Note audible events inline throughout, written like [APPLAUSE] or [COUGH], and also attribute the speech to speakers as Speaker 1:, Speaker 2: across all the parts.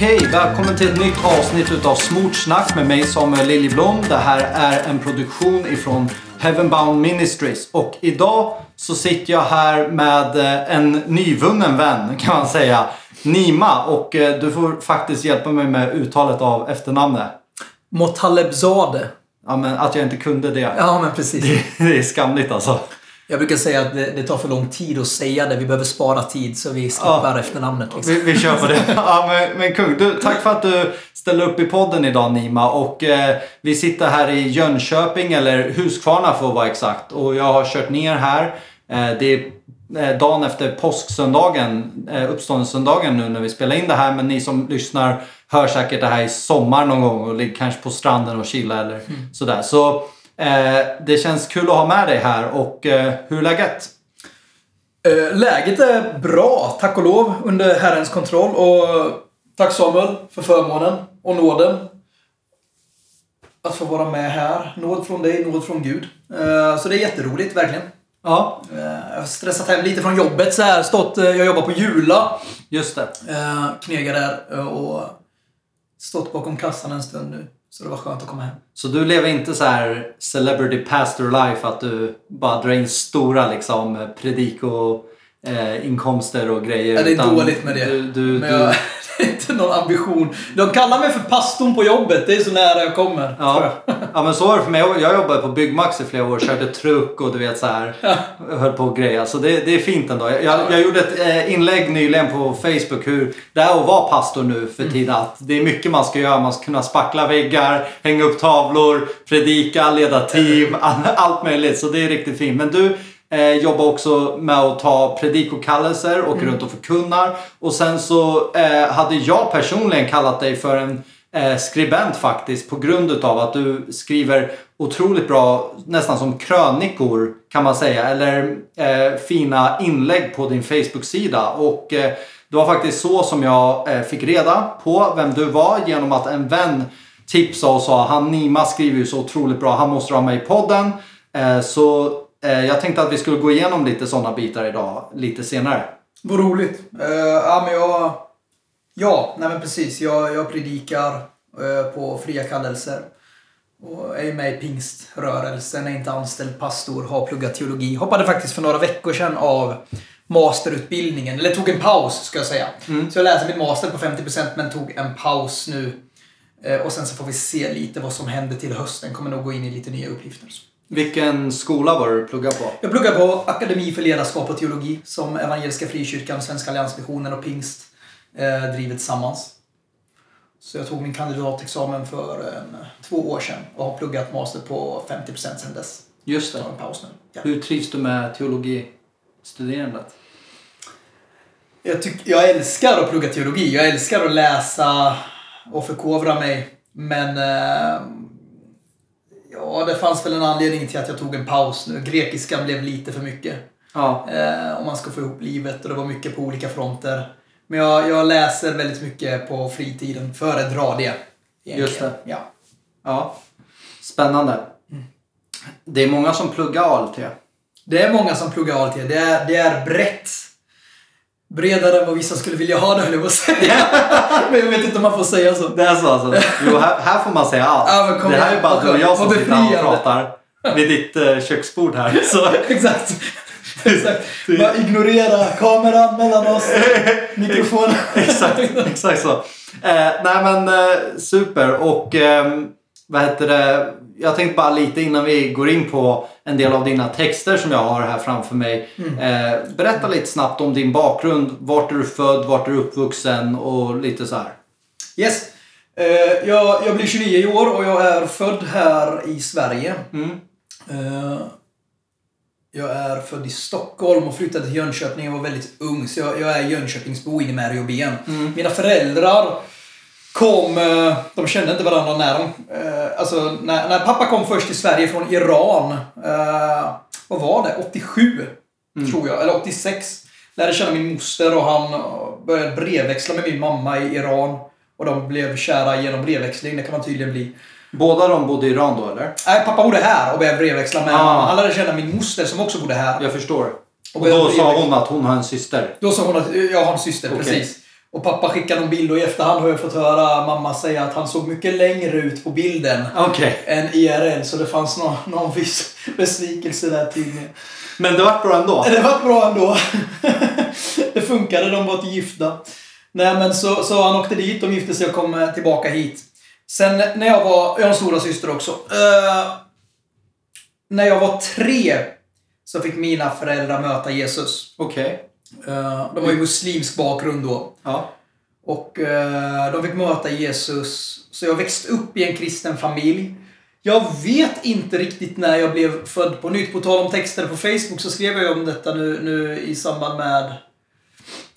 Speaker 1: Okej, välkommen till ett nytt avsnitt utav Smartsnack med mig Samuel Liljeblom. Det här är en produktion ifrån Heavenbound Ministries. Och idag så sitter jag här med eh, en nyvunnen vän kan man säga. Nima och eh, du får faktiskt hjälpa mig med uttalet av efternamnet.
Speaker 2: Motalebzade.
Speaker 1: Ja men att jag inte kunde det.
Speaker 2: Ja, men precis.
Speaker 1: Det, [LAUGHS] det är skamligt alltså.
Speaker 2: Jag brukar säga att det, det, tar för lång tid att säga det. Vi behöver spara tid så vi skippar
Speaker 1: Ja.
Speaker 2: efternamnet. Liksom.
Speaker 1: Vi, vi kör på det. Ja, men, men kung, du, tack för att du ställer upp i podden idag Nima. Och eh, vi sitter här i Jönköping, eller Huskvarna för att vara exakt. Och jag har kört ner här. Eh, det är eh, dagen efter påsksöndagen, eh, uppståndelsesöndagen nu när vi spelar in det här. Men ni som lyssnar hör säkert det här i sommar någon gång och ligger kanske på stranden och chilla eller sådär. Så det känns kul att ha med dig här. Och eh, hur är läget?
Speaker 2: Eh, Läget är bra, tack och lov, under Herrens kontroll. Och tack Samuel för förmånen och nåden. Att få vara med här. Nåd från dig, nåd från Gud. Eh, Så det är jätteroligt, verkligen.
Speaker 1: Ja,
Speaker 2: Eh, Jag har stressat hem lite från jobbet så här. Stått, eh, jag jobbar på Jula.
Speaker 1: just det.
Speaker 2: Eh, Knegar där eh, och stått bakom kassan en stund nu. Så det var skönt att komma hem.
Speaker 1: Så du lever inte så här celebrity pastor life att du bara drar in stora liksom prediko eh, inkomster och grejer.
Speaker 2: Ja, det är dåligt med det.
Speaker 1: Du, du,
Speaker 2: Men jag, [LAUGHS] det är inte någon ambition. De kallar mig för pastorn på jobbet. Det är så nära jag kommer.
Speaker 1: ja.
Speaker 2: jag. [LAUGHS]
Speaker 1: ja men så var det för mig. Jag jobbade på Byggmax i flera år. Körde truck och du vet så här. Höll på och grejer. Så det, det är fint ändå. Jag, jag, jag gjorde ett eh, inlägg nyligen på Facebook hur det är att vara pastor nu för
Speaker 2: Mm.
Speaker 1: tiden. Att det är mycket man ska göra. Man ska kunna spackla väggar, hänga upp tavlor, predika, leda team. Allt möjligt. Så det är riktigt fint. Men du eh, jobbar också med att ta predikokallelser, åker
Speaker 2: Mm.
Speaker 1: runt och förkunnar. Och sen så eh, hade jag personligen kallat dig för en eh, skribent faktiskt på grund utav att du skriver otroligt bra, nästan som krönikor kan man säga, eller eh, fina inlägg på din Facebook-sida. Och eh, det var faktiskt så som jag eh, fick reda på vem du var genom att en vän tipsade och sa han Nima skriver ju så otroligt bra, han måste ha med i podden. Eh, så jag tänkte att vi skulle gå igenom lite sådana bitar idag lite senare.
Speaker 2: Vad roligt. Eh, ja, men jag... Ja, nej men precis. Jag, jag predikar eh, på fria kallelser. Och är med i pingströrelsen, är inte anställd pastor, har pluggat teologi. Hoppade faktiskt för några veckor sedan av masterutbildningen. Eller tog en paus, ska jag säga. Så jag läste min master på 50% men tog en paus nu. Eh, och sen så får vi se lite vad som händer till hösten. Kommer nog gå in i lite nya uppgifter.
Speaker 1: Vilken skola var du pluggade på?
Speaker 2: Jag pluggar på Akademi för ledarskap och teologi som Evangeliska Frikyrkan, Svenska Alliansmissionen och Pingst eh, driver tillsammans. Så jag tog min kandidatexamen för en, två år sedan och har pluggat master på 50% sedan dess.
Speaker 1: Just det.
Speaker 2: Tar en paus nu. Ja.
Speaker 1: Hur trivs du med teologistuderandet?
Speaker 2: Jag, tyck, jag älskar att plugga teologi. Jag älskar att läsa och förkovra mig. Men eh, ja, det fanns väl en anledning till att jag tog en paus nu. Grekiskan blev lite för mycket.
Speaker 1: Ja,
Speaker 2: Eh, om man ska få ihop livet och det var mycket på olika fronter. Men jag, jag läser väldigt mycket på fritiden. Föredrar det. egentligen.
Speaker 1: Just det.
Speaker 2: Ja.
Speaker 1: ja. Spännande. Det är många som pluggar ALT.
Speaker 2: Det är många som pluggar ALT. Det är, det är brett. Bredare än vad vissa skulle vilja ha det höll jag på att säga. [LAUGHS] Men jag vet inte om man får säga så.
Speaker 1: Det är så alltså? Jo, här, här får man säga allt.
Speaker 2: Ja,
Speaker 1: det här är bara du och jag som sitter och pratar vid ditt eh, köksbord här. [LAUGHS] Så,
Speaker 2: Exakt. [LAUGHS] Exakt. Bara ignorera kameran mellan oss. Mikrofonen.
Speaker 1: exakt, exakt så. Eh, nej men eh, super och ehm, vad heter det? Jag tänkte bara lite innan vi går in på en del av dina texter som jag har här framför mig. Eh, berätta lite snabbt om din bakgrund. Vart är du född? Vart är du uppvuxen? Och lite så här.
Speaker 2: Yes. Eh, jag, jag blir 29 i år och jag är född här i Sverige.
Speaker 1: Mm.
Speaker 2: Eh, jag är född i Stockholm och flyttade till Jönköping. Jag var väldigt ung, så jag, jag är Jönköpingsbo in i märg och ben. Mina föräldrar kom... eh, De kände inte varandra när de... eh, Alltså, när, när pappa kom först till Sverige från Iran. eh, Vad var det? 87, tror jag. Eller 86. Lärde känna min moster och han började brevväxla med min mamma i Iran. Och de blev kära genom brevväxling, det kan man tydligen bli.
Speaker 1: Båda de bodde i Iran då eller?
Speaker 2: Nej, pappa bodde här och började brevväxla med
Speaker 1: Ah.
Speaker 2: mamma. Han lärde känna min moster som också bodde här.
Speaker 1: Jag förstår. Och
Speaker 2: började
Speaker 1: då sa hon att hon har en syster.
Speaker 2: Då sa hon att jag har en syster,
Speaker 1: Okej.
Speaker 2: precis. Och pappa skickade någon bild och i efterhand har jag fått höra mamma säga att han såg mycket längre ut på bilden
Speaker 1: Okej.
Speaker 2: än IRL. Så det fanns någon, någon viss besvikelse där tydligen.
Speaker 1: Men det vart bra ändå.
Speaker 2: Det var bra ändå. [LAUGHS] det funkade, de var inte gifta. Nej men så, så han åkte dit, de gifte sig och kom eh, tillbaka hit. Sen när jag var, jag har en stora syster också. Eh, när jag var tre så fick mina föräldrar möta Jesus.
Speaker 1: Okej.
Speaker 2: Eh, de har ju muslimsk bakgrund då.
Speaker 1: Ja.
Speaker 2: Och eh, de fick möta Jesus. Så jag växte upp i en kristen familj. Jag vet inte riktigt när jag blev född på nytt. På tal om texter på Facebook så skrev jag om detta nu, nu i samband med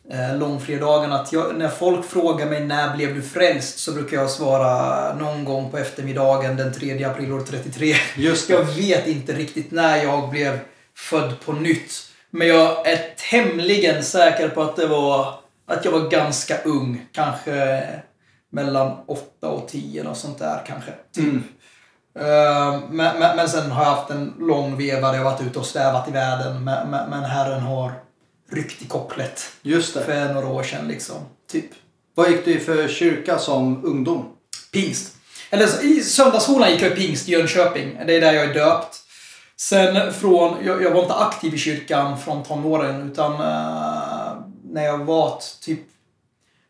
Speaker 2: eh, långfredagen. Att jag, när folk frågar mig när blev du frälst så brukar jag svara någon gång på eftermiddagen den 3 april år 33.
Speaker 1: Just det.
Speaker 2: Jag vet inte riktigt när jag blev född på nytt. Men jag är tämligen säker på att det var att jag var ganska ung. Kanske mellan 8 och 10 och sånt där kanske.
Speaker 1: Mm.
Speaker 2: Eh, Men, men, men sen har jag haft en lång veva där jag varit ute och svävat i världen. Men, men, men Herren har ryckt i kopplet
Speaker 1: Just det.
Speaker 2: för några år sedan liksom. Typ.
Speaker 1: Vad gick du i för kyrka som ungdom?
Speaker 2: Pingst. Eller i söndagsskolan gick jag i pingst i Jönköping. Det är där jag är döpt. Sen från, jag, jag var inte aktiv i kyrkan från tonåren utan eh, när jag var typ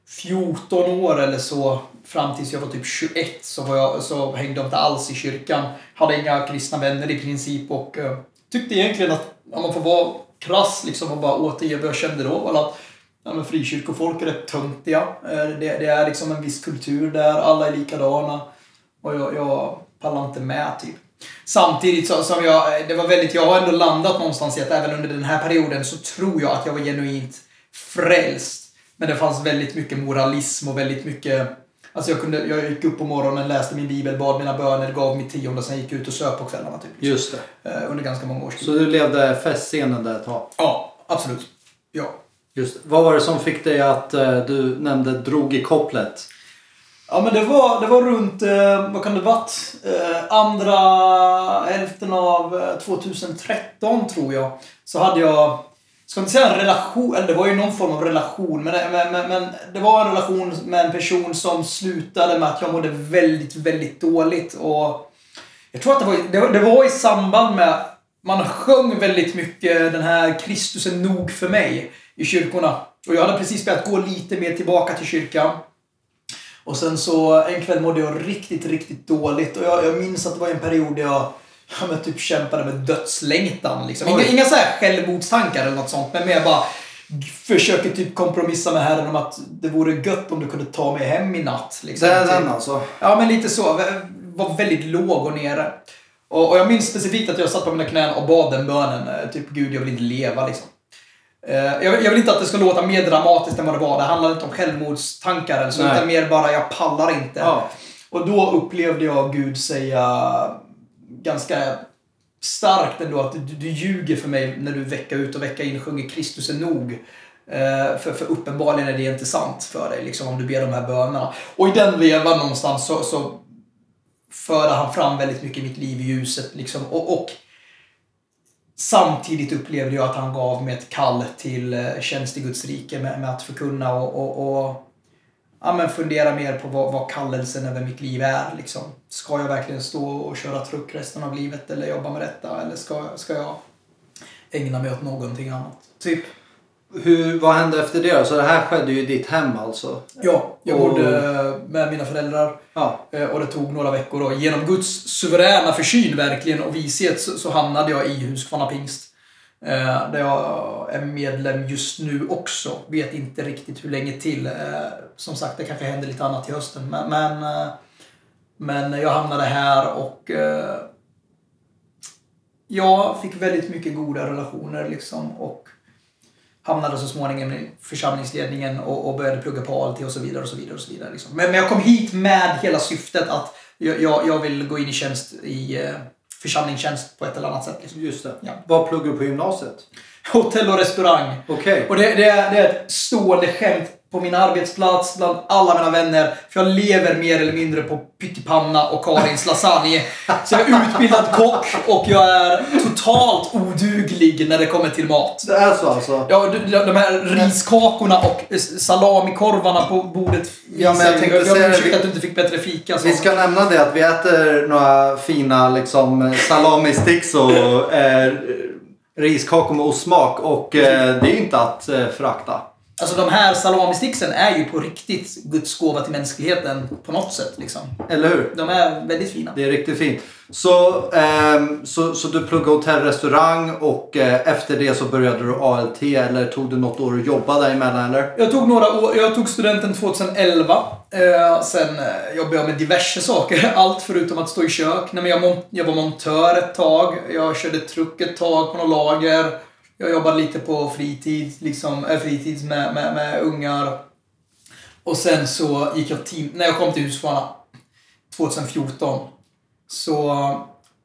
Speaker 2: 14 år eller så fram tills jag var typ 21 så, var jag, så hängde jag inte alls i kyrkan. Hade inga kristna vänner i princip och eh, tyckte egentligen att om man får vara krass liksom och bara återge vad jag kände då var att ja, men frikyrkofolk är rätt töntiga. Eh, Det, det är liksom en viss kultur där alla är likadana. Och jag, jag pallar inte med typ. Samtidigt så, som jag, det var väldigt, jag har ändå landat någonstans i att även under den här perioden så tror jag att jag var genuint frälst. Men det fanns väldigt mycket moralism och väldigt mycket Alltså jag, kunde, jag gick upp på morgonen, läste min bibel, bad mina böner, gav mitt tionde sen gick jag ut och söp på kvällarna. Typ,
Speaker 1: Just det.
Speaker 2: Eh, under ganska många års tid.
Speaker 1: Så du levde festscenen där ett tag?
Speaker 2: Ja, absolut. Ja.
Speaker 1: Just det. Vad var det som fick dig att, eh, du nämnde drog i kopplet?
Speaker 2: Ja men det var, det var runt, eh, vad kan det varit? Eh, andra hälften av eh, 2013 tror jag. Så hade jag, ska inte säga en relation, eller det var ju någon form av relation. Men, det- men, men, men det var en relation med en person som slutade med att jag mådde väldigt, väldigt dåligt. Och jag tror att det var, det var, det var i samband med, man sjöng väldigt mycket den här Kristus är nog för mig i kyrkorna. Och jag hade precis börjat gå lite mer tillbaka till kyrkan. Och sen så en kväll mådde jag riktigt, riktigt dåligt. Och jag, jag minns att det var en period där jag ja, men typ kämpade med dödslängtan. Liksom. Inga, inga så här självmordstankar eller något sånt. Men mer bara försöker typ kompromissa med Herren om att det vore gött om du kunde ta mig hem i natt. Liksom,
Speaker 1: Det är
Speaker 2: typ.
Speaker 1: den alltså?
Speaker 2: Ja, men lite så. Var väldigt låg och nere. Och, och jag minns specifikt att jag satt på mina knän och bad den bönen. eh, Typ, Gud, jag vill inte leva liksom. Eh, Jag, jag vill inte att det ska låta mer dramatiskt än vad det var. Det handlar inte om självmordstankar eller så,
Speaker 1: Nej.
Speaker 2: utan mer bara jag pallar inte.
Speaker 1: Ja.
Speaker 2: Och då upplevde jag Gud säga ganska starkt ändå att du, du ljuger för mig när du vecka ut och vecka in sjunger Kristus är nog. Eh, för, för uppenbarligen är det inte sant för dig liksom, om du ber de här bönerna. Och i den vevan någonstans så, så förde han fram väldigt mycket i mitt liv i ljuset. Liksom, och, och samtidigt upplevde jag att han gav mig ett kall till eh, tjänst i Guds rike med, med att förkunna och, och, och ja, men fundera mer på vad, vad kallelsen över mitt liv är. Liksom. Ska jag verkligen stå och köra truck resten av livet eller jobba med detta? Eller ska, ska jag ägna mig åt någonting annat? Typ.
Speaker 1: Hur, vad hände efter det då? Så det här skedde ju i ditt hem alltså?
Speaker 2: Ja, jag
Speaker 1: Och-
Speaker 2: bodde med mina föräldrar
Speaker 1: Ja.
Speaker 2: eh, och det tog några veckor. Och genom Guds suveräna försyn verkligen och vishet så, så hamnade jag i Huskvarna Pingst. Eh, där jag är medlem just nu också. Vet inte riktigt hur länge till. Eh, som sagt, det kanske händer lite annat till hösten. Men, men, eh, men jag hamnade här och eh, jag fick väldigt mycket goda relationer liksom. Och hamnade så småningom i församlingsledningen och, och började plugga på ALT och så vidare. och så vidare, och så vidare liksom. men, men jag kom hit med hela syftet att jag, jag, jag vill gå in i tjänst i eh, församlingstjänst på ett eller annat sätt. Liksom.
Speaker 1: Just det.
Speaker 2: Ja.
Speaker 1: Vad pluggade du på gymnasiet?
Speaker 2: Hotell och restaurang.
Speaker 1: Okej.
Speaker 2: Och det, det, är, det är ett stående skämt på min arbetsplats, bland alla mina vänner. För jag lever mer eller mindre på pyttipanna och Karins lasagne. Så jag är utbildad kock och jag är totalt oduglig när det kommer till mat.
Speaker 1: Det är så alltså?
Speaker 2: Ja, de, här riskakorna och salamikorvarna på bordet.
Speaker 1: Ja, men jag tänkte
Speaker 2: jag,
Speaker 1: säga det,
Speaker 2: att du inte fick bättre fika. Så.
Speaker 1: Vi ska nämna det att vi äter några fina liksom salami-sticks och eh, riskakor med ostsmak och eh, det är ju inte att eh, förakta.
Speaker 2: Alltså de här salamisticksen är ju på riktigt Guds gåva till mänskligheten på något sätt. Liksom.
Speaker 1: Eller hur?
Speaker 2: De är väldigt fina.
Speaker 1: Det är riktigt fint. Så, ehm, så, så du pluggade hotellrestaurang och eh, efter det så började du ALT eller tog du något år att jobba däremellan eller?
Speaker 2: Jag tog några år, jag tog studenten 2011. Eh, sen eh, jobbade jag med diverse saker. [LAUGHS] Allt förutom att stå i kök. Nej, men jag, jag var montör ett tag. Jag körde truck ett tag på något lager. Jag jobbade lite på fritid, liksom, äh, fritids med, med, med ungar. Och sen så gick jag team... När jag kom till Husqvarna 2014 så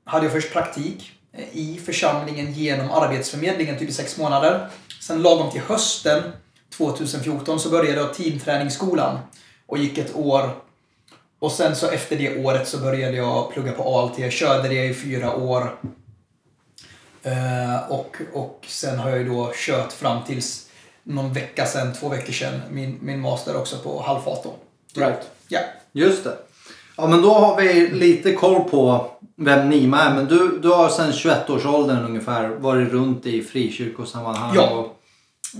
Speaker 2: hade jag först praktik eh, i församlingen genom Arbetsförmedlingen typ i sex månader. Sen lagom till hösten 2014 så började jag teamträningsskolan och gick ett år. Och sen så efter det året så började jag plugga på ALT. Jag körde det i fyra år. Eh, och, och sen har jag ju då kört fram tills någon vecka sen, två veckor sedan, min, min master också på halvfat då.
Speaker 1: Right.
Speaker 2: Ja.
Speaker 1: Just det. Ja men då har vi lite koll på vem Nima är. Men du, du har sedan 21-årsåldern ungefär varit runt i frikyrkosammanhang
Speaker 2: Ja.
Speaker 1: och,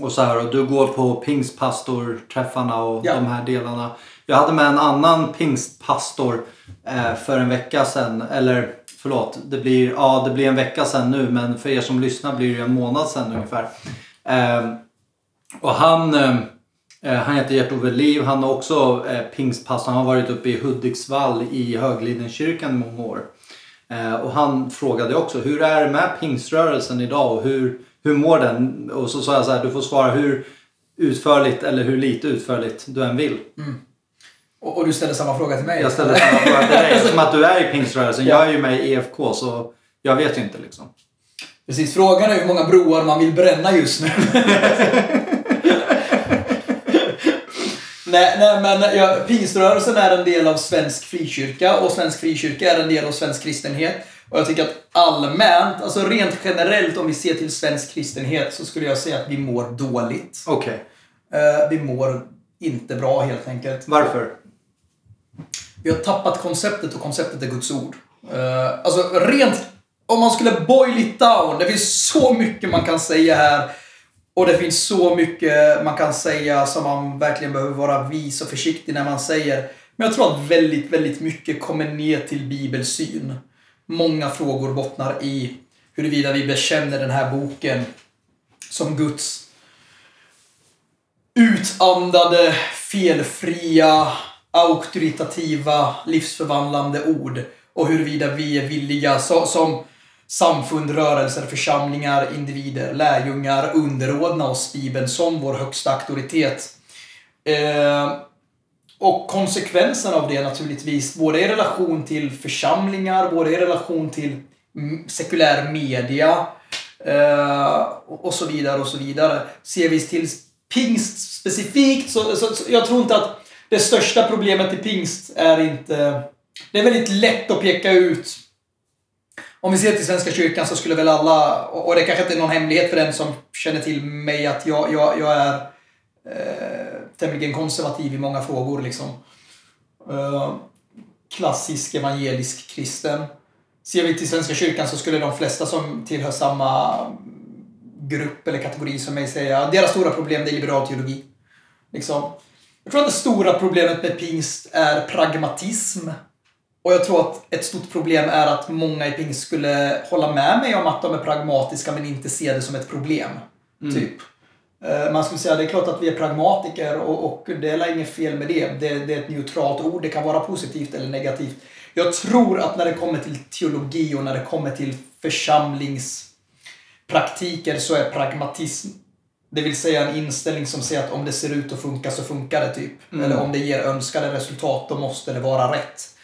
Speaker 1: och så här. Och du går på pingstpastorträffarna och
Speaker 2: Ja.
Speaker 1: de här delarna. Jag hade med en annan pingstpastor eh, för en vecka sedan. Eller förlåt, det blir, ja, det blir en vecka sedan nu. Men för er som lyssnar blir det en månad sedan ungefär. Eh, och han, eh, eh, han heter Gert-Ove Liv. Han är också eh, pingstpastor. Han har varit uppe i Hudiksvall i Höglidenkyrkan i många år. Eh, och han frågade också hur är det med pingströrelsen idag och hur, hur mår den? Och så sa jag så här, du får svara hur utförligt eller hur lite utförligt du än vill.
Speaker 2: Och, och du ställer samma fråga till mig?
Speaker 1: Jag ställer samma fråga till dig [LAUGHS] som att du är i pingströrelsen. Jag är ju med i EFK så jag vet ju inte liksom.
Speaker 2: Precis, frågan är hur många broar man vill bränna just nu. [LAUGHS] nej, nej, men ja, pingströrelsen är en del av svensk frikyrka och svensk frikyrka är en del av svensk kristenhet. Och jag tycker att allmänt, alltså rent generellt om vi ser till svensk kristenhet så skulle jag säga att vi mår dåligt.
Speaker 1: Okej,
Speaker 2: Eh, vi mår inte bra helt enkelt.
Speaker 1: varför?
Speaker 2: Vi har tappat konceptet och konceptet är Guds ord. Uh, alltså rent, om man skulle boil it down, det finns så mycket man kan säga här. Och det finns så mycket man kan säga som man verkligen behöver vara vis och försiktig när man säger. Men jag tror att väldigt, väldigt mycket kommer ner till bibelsyn. Många frågor bottnar i huruvida vi bekänner den här boken som Guds utandade, felfria, auktoritativa, livsförvandlande ord. Och huruvida vi är villiga så, som samfund, rörelser, församlingar, individer, lärjungar underordna oss Bibeln som vår högsta auktoritet. Eh, och konsekvensen av det naturligtvis, både i relation till församlingar, både i relation till sekulär media eh, och och så vidare och så vidare. Ser vi till pingst specifikt så, så, så jag tror inte att det största problemet i pingst är inte... Det är väldigt lätt att peka ut om vi ser till Svenska kyrkan så skulle väl alla, och det kanske inte är någon hemlighet för den som känner till mig, att jag, jag, jag är eh, tämligen konservativ i många frågor. Liksom. Eh, klassisk evangelisk kristen. Ser vi till Svenska kyrkan så skulle de flesta som tillhör samma grupp eller kategori som mig säga att deras stora problem det är liberal teologi. Liksom. Jag tror att det stora problemet med pingst är pragmatism. Och jag tror att ett stort problem är att många i pingst skulle hålla med mig om att de är pragmatiska men inte ser det som ett problem. Typ. Eh, Man skulle säga det är klart att vi är pragmatiker och, och det är inget fel med det. det. Det är ett neutralt ord. Det kan vara positivt eller negativt. Jag tror att när det kommer till teologi och när det kommer till församlingspraktiker så är pragmatism det vill säga en inställning som säger att om det ser ut att funka så funkar det typ. Eller om det ger önskade resultat då måste det vara rätt.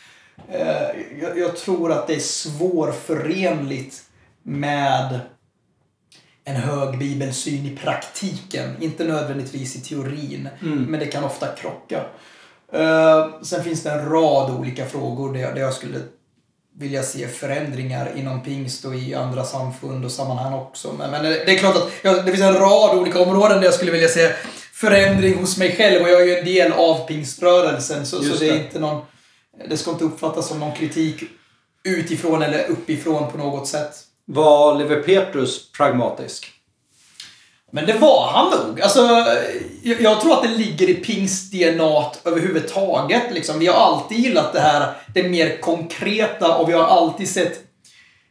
Speaker 2: Eh, Jag, jag tror att det är svårförenligt med en hög bibelsyn i praktiken. Inte nödvändigtvis i teorin,
Speaker 1: Mm.
Speaker 2: men det kan ofta krocka. Eh, sen finns det en rad olika frågor där jag, där jag skulle vilja se förändringar inom pingst och i andra samfund och sammanhang också. Men, men det är klart att ja, det finns en rad olika områden där jag skulle vilja se förändring hos mig själv och jag är ju en del av pingströrelsen så, så det är
Speaker 1: det.
Speaker 2: inte någon... Det ska inte uppfattas som någon kritik utifrån eller uppifrån på något sätt.
Speaker 1: Var Lever Petrus pragmatisk?
Speaker 2: Men det var han nog. Alltså, jag, jag tror att det ligger i pingst-DNA överhuvudtaget. Liksom. Vi har alltid gillat det här, det mer konkreta och vi har alltid sett...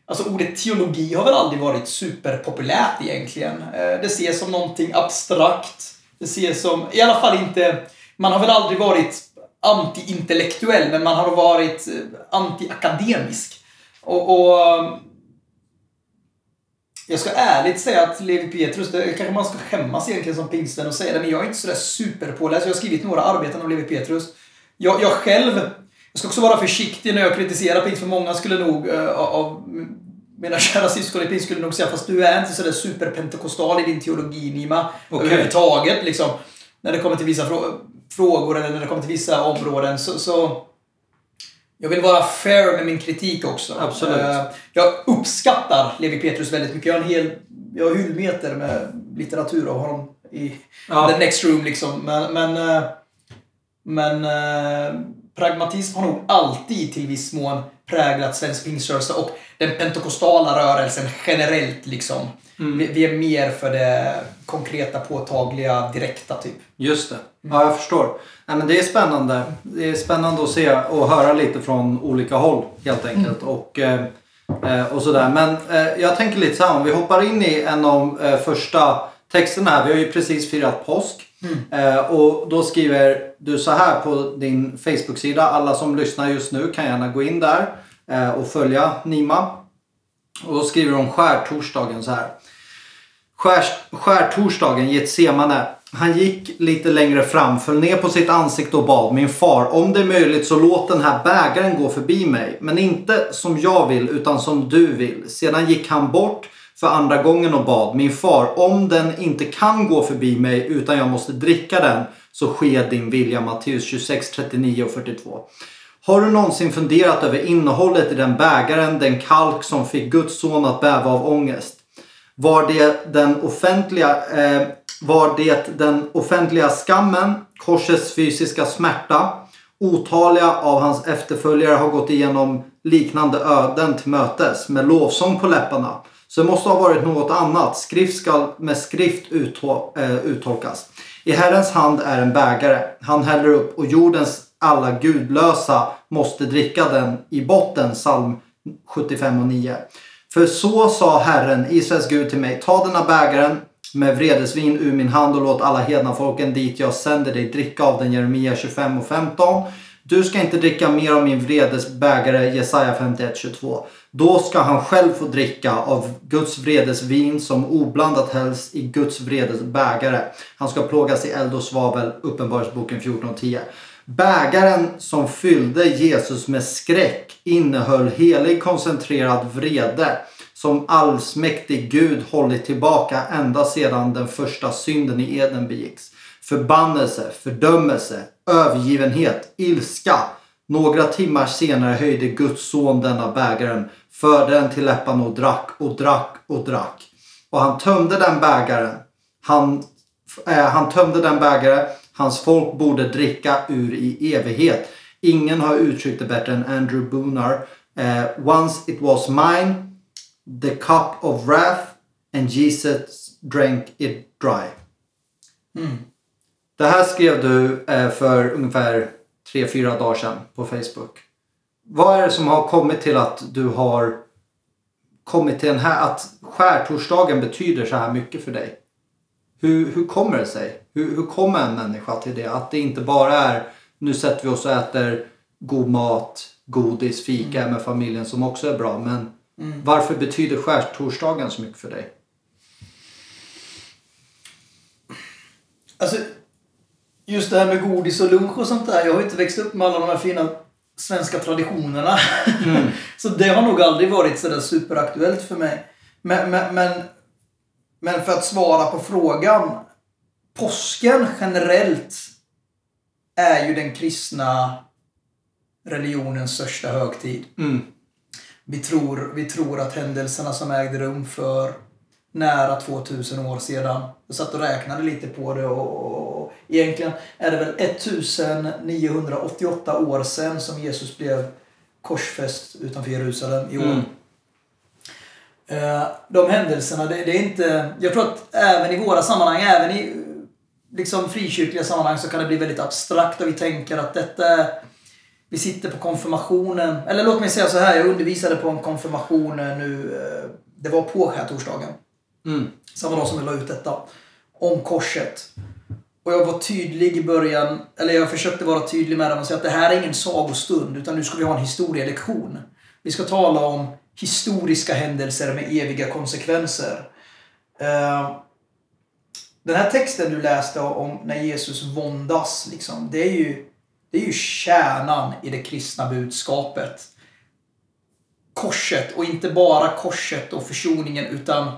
Speaker 2: Alltså ordet teologi har väl aldrig varit superpopulärt egentligen. Eh, det ses som någonting abstrakt. Det ses som, i alla fall inte... Man har väl aldrig varit antiintellektuell, men man har varit eh, antiakademisk. Och, och jag ska ärligt säga att Levi Petrus, det kanske man ska skämmas egentligen som pingsten och säga det, men jag är inte sådär superpåläst. Jag har skrivit några arbeten om Levi Petrus. Jag, jag själv, jag ska också vara försiktig när jag kritiserar pingst, för många skulle nog, eh, av mina [LAUGHS] kära syskon i pingst skulle nog säga, fast du är inte sådär superpentekostal i din teologi, Nima.
Speaker 1: Okej.
Speaker 2: Överhuvudtaget, liksom. När det kommer till vissa frå- frågor eller när det kommer till vissa områden. Så, så jag vill vara fair med min kritik också.
Speaker 1: Absolut.
Speaker 2: Eh, Jag uppskattar Levi Petrus väldigt mycket. Jag har en hel jag har hyllmeter med litteratur av honom i
Speaker 1: Ja.
Speaker 2: the next room liksom. Men, men, eh, men eh, pragmatism har nog alltid till viss mån präglat svensk pingströrelse och den pentekostala rörelsen generellt liksom. Vi, vi är mer för det konkreta, påtagliga, direkta typ.
Speaker 1: Just det. Ja, jag förstår. Nej, men det är spännande. Det är spännande att se och höra lite från olika håll helt enkelt. Och, eh, och sådär. Men eh, jag tänker lite så här, om vi hoppar in i en av eh, första texterna här. Vi har ju precis firat påsk. Eh, och då skriver du så här på din Facebook-sida. Alla som lyssnar just nu kan gärna gå in där och följa Nima. Och då skriver hon skärtorsdagen så här. Skär, skärtorsdagen Getsemane. Han gick lite längre fram, föll ner på sitt ansikte och bad. Min far, om det är möjligt så låt den här bägaren gå förbi mig. Men inte som jag vill, utan som du vill. Sedan gick han bort för andra gången och bad. Min far, om den inte kan gå förbi mig utan jag måste dricka den så sker din vilja. Matteus 26, 39 och 42. Har du någonsin funderat över innehållet i den bägaren, den kalk som fick Guds son att bäva av ångest? Var det den offentliga, eh, var det den offentliga skammen, korsets fysiska smärta? Otaliga av hans efterföljare har gått igenom liknande öden till mötes med lovsång på läpparna. Så det måste ha varit något annat. Skrift ska med skrift uttol- eh, uttolkas. I Herrens hand är en bägare. Han häller upp och jordens alla gudlösa måste dricka den i botten. Psalm 75 och 9. För så sa Herren, Israels Gud till mig. Ta denna bägaren med vredesvin ur min hand och låt alla hedna folken dit jag sänder dig dricka av den. Jeremia 25 och 15. Du ska inte dricka mer av min vredesbägare. Jesaja 51 22. Då ska han själv få dricka av Guds vredesvin som oblandat hälls i Guds vredesbägare. Han ska plågas i eld och svavel. Uppenbarelseboken 14 och 10. Bägaren som fyllde Jesus med skräck innehöll helig koncentrerad vrede som allsmäktig Gud hållit tillbaka ända sedan den första synden i Eden begicks. Förbannelse, fördömelse, övergivenhet, ilska. Några timmar senare höjde Guds son denna bägaren, förde den till läpparna och drack och drack och drack. Och han tömde den bägaren. Han, eh, han tömde den bägare hans folk borde dricka ur i evighet. Ingen har uttryckt det bättre än Andrew Boonar. Eh, Once it was mine, the cup of wrath and Jesus drank it dry. Det här skrev du eh, för ungefär 3-4 dagar sedan på Facebook. Vad är det som har kommit till att du har kommit till den här, att skärtorsdagen betyder så här mycket för dig? Hur, hur kommer det sig? Hur, hur kommer en människa till det? Att det inte bara är nu sätter vi oss och äter god mat, godis, fika med familjen som också är bra. Men varför betyder skärtorsdagen så mycket för dig?
Speaker 2: Alltså, just det här med godis och lunch och sånt där. Jag har inte växt upp med alla de här fina svenska traditionerna. [LAUGHS] så det har nog aldrig varit sådär superaktuellt för mig. Men, men, men Men för att svara på frågan. Påsken generellt är ju den kristna religionens största högtid.
Speaker 1: Mm.
Speaker 2: Vi tror, vi tror att händelserna som ägde rum för nära 2000 år sedan. Jag satt och räknade lite på det och, och egentligen är det väl 1988 år sedan som Jesus blev korsfäst utanför Jerusalem i år.
Speaker 1: Mm.
Speaker 2: Eh, De händelserna, det, det är inte... Jag tror att även i våra sammanhang, även i liksom frikyrkliga sammanhang så kan det bli väldigt abstrakt och vi tänker att detta. Vi sitter på konfirmationen, eller låt mig säga så här, jag undervisade på en konfirmation nu, eh, det var på skärtorsdagen.
Speaker 1: Mm.
Speaker 2: Samma dag som jag la ut detta. Om korset. Och jag var tydlig i början, eller jag försökte vara tydlig med dem och säga att det här är ingen sagostund utan nu ska vi ha en historielektion. Vi ska tala om historiska händelser med eviga konsekvenser. Eh, den här texten du läste om när Jesus våndas, liksom, det, är ju, det är ju kärnan i det kristna budskapet. Korset, och inte bara korset och försoningen utan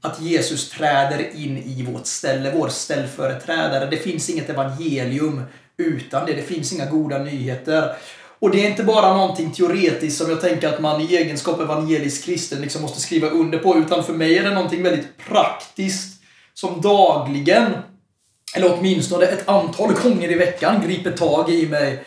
Speaker 2: att Jesus träder in i vårt ställe, vår ställföreträdare. Det finns inget evangelium utan det. Det finns inga goda nyheter. Och det är inte bara någonting teoretiskt som jag tänker att man i egenskap av evangelisk kristen liksom måste skriva under på, utan för mig är det någonting väldigt praktiskt som dagligen, eller åtminstone ett antal gånger i veckan, griper tag i mig.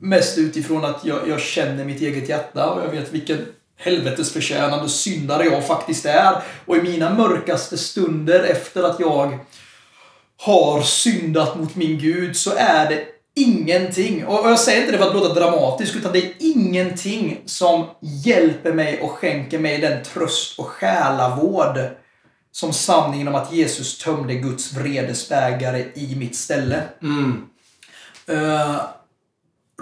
Speaker 2: Mest utifrån att jag, jag känner mitt eget hjärta och jag vet vilken helvetesförtjänande syndare jag faktiskt är. Och i mina mörkaste stunder efter att jag har syndat mot min Gud så är det ingenting, och jag säger inte det för att låta dramatisk, utan det är ingenting som hjälper mig och skänker mig den tröst och själavård som sanningen om att Jesus tömde Guds vredesbägare i mitt ställe.
Speaker 1: Mm.
Speaker 2: Uh,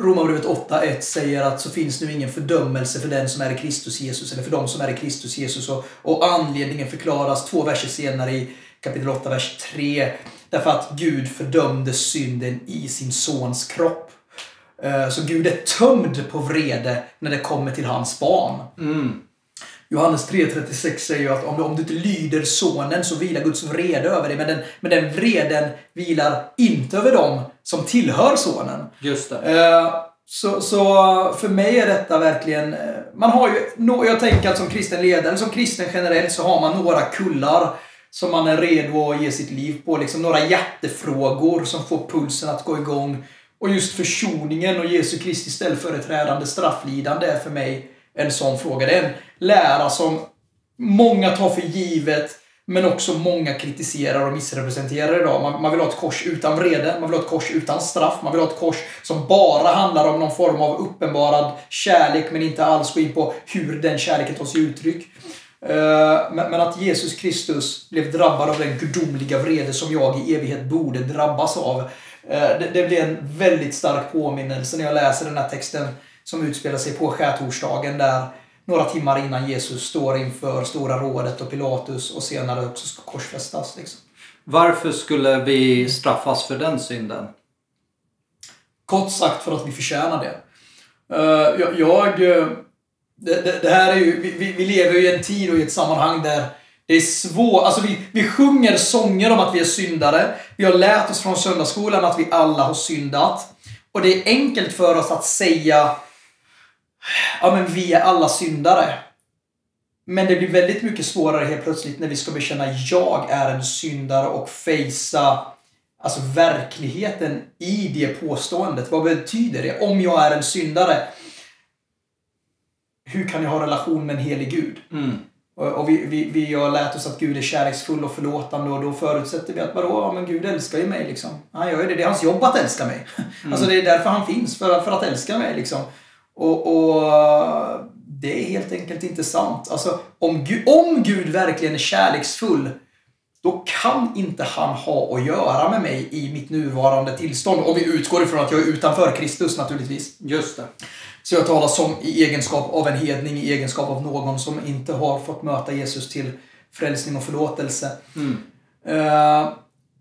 Speaker 2: Romarbrevet 8.1 säger att så finns nu ingen fördömelse för den som är i Kristus Jesus, eller för de som är i Kristus Jesus. Och, och anledningen förklaras två verser senare i kapitel 8, vers 3. Därför att Gud fördömde synden i sin sons kropp. Eh, Så Gud är tömd på vrede när det kommer till hans barn.
Speaker 1: Mm.
Speaker 2: Johannes 3.36 säger ju att om du, om du inte lyder sonen så vilar Guds vrede över dig. Men den, men den vreden vilar inte över dem som tillhör sonen.
Speaker 1: Just det.
Speaker 2: Eh, Så, så för mig är detta verkligen... eh, Man har ju, jag tänker att som kristen ledare, som kristen generellt, så har man några kullar som man är redo att ge sitt liv på. Liksom några hjärtefrågor som får pulsen att gå igång. Och just försoningen och Jesu Kristi ställföreträdande strafflidande är för mig en sån fråga. Det är en lära som många tar för givet, men också många kritiserar och missrepresenterar idag. Man, man vill ha ett kors utan vrede, man vill ha ett kors utan straff, man vill ha ett kors som bara handlar om någon form av uppenbarad kärlek, men inte alls gå in på hur den kärleken tar sig uttryck. Eh, men, att Jesus Kristus blev drabbad av den gudomliga vrede som jag i evighet borde drabbas av. Eh, det blir en väldigt stark påminnelse när jag läser den här texten som utspelar sig på skärtorsdagen där några timmar innan Jesus står inför Stora rådet och Pilatus och senare också ska korsfästas. Liksom.
Speaker 1: Varför skulle vi straffas för den synden?
Speaker 2: Kort sagt för att vi förtjänar det. Eh, jag... jag eh, det, det, här är ju, vi, vi- vi lever ju i en tid och i ett sammanhang där det är svårt. Alltså vi, vi sjunger sånger om att vi är syndare. Vi har lärt oss från söndagsskolan att vi alla har syndat. Och det är enkelt för oss att säga ja men vi är alla syndare. Men det blir väldigt mycket svårare helt plötsligt när vi ska bekänna jag är en syndare och fejsa alltså verkligheten i det påståendet. Vad betyder det? Om jag är en syndare, hur kan jag ha relation med en helig Gud?
Speaker 1: Mm.
Speaker 2: Och, vi, vi, vi har lärt oss att Gud är kärleksfull och förlåtande och då förutsätter vi att vadå, ja men Gud älskar ju mig liksom. Han gör ju det, det är hans jobb att älska mig. Alltså det är därför han finns, för, för att älska mig liksom. Och, och det är helt enkelt inte sant. Alltså om Gud, om Gud verkligen är kärleksfull då kan inte han ha att göra med mig i mitt nuvarande tillstånd. Om vi utgår ifrån att jag är utanför Kristus naturligtvis.
Speaker 1: Just det.
Speaker 2: Så jag talar som i egenskap av en hedning, i egenskap av någon som inte har fått möta Jesus till frälsning och förlåtelse.
Speaker 1: Mm.
Speaker 2: Eh,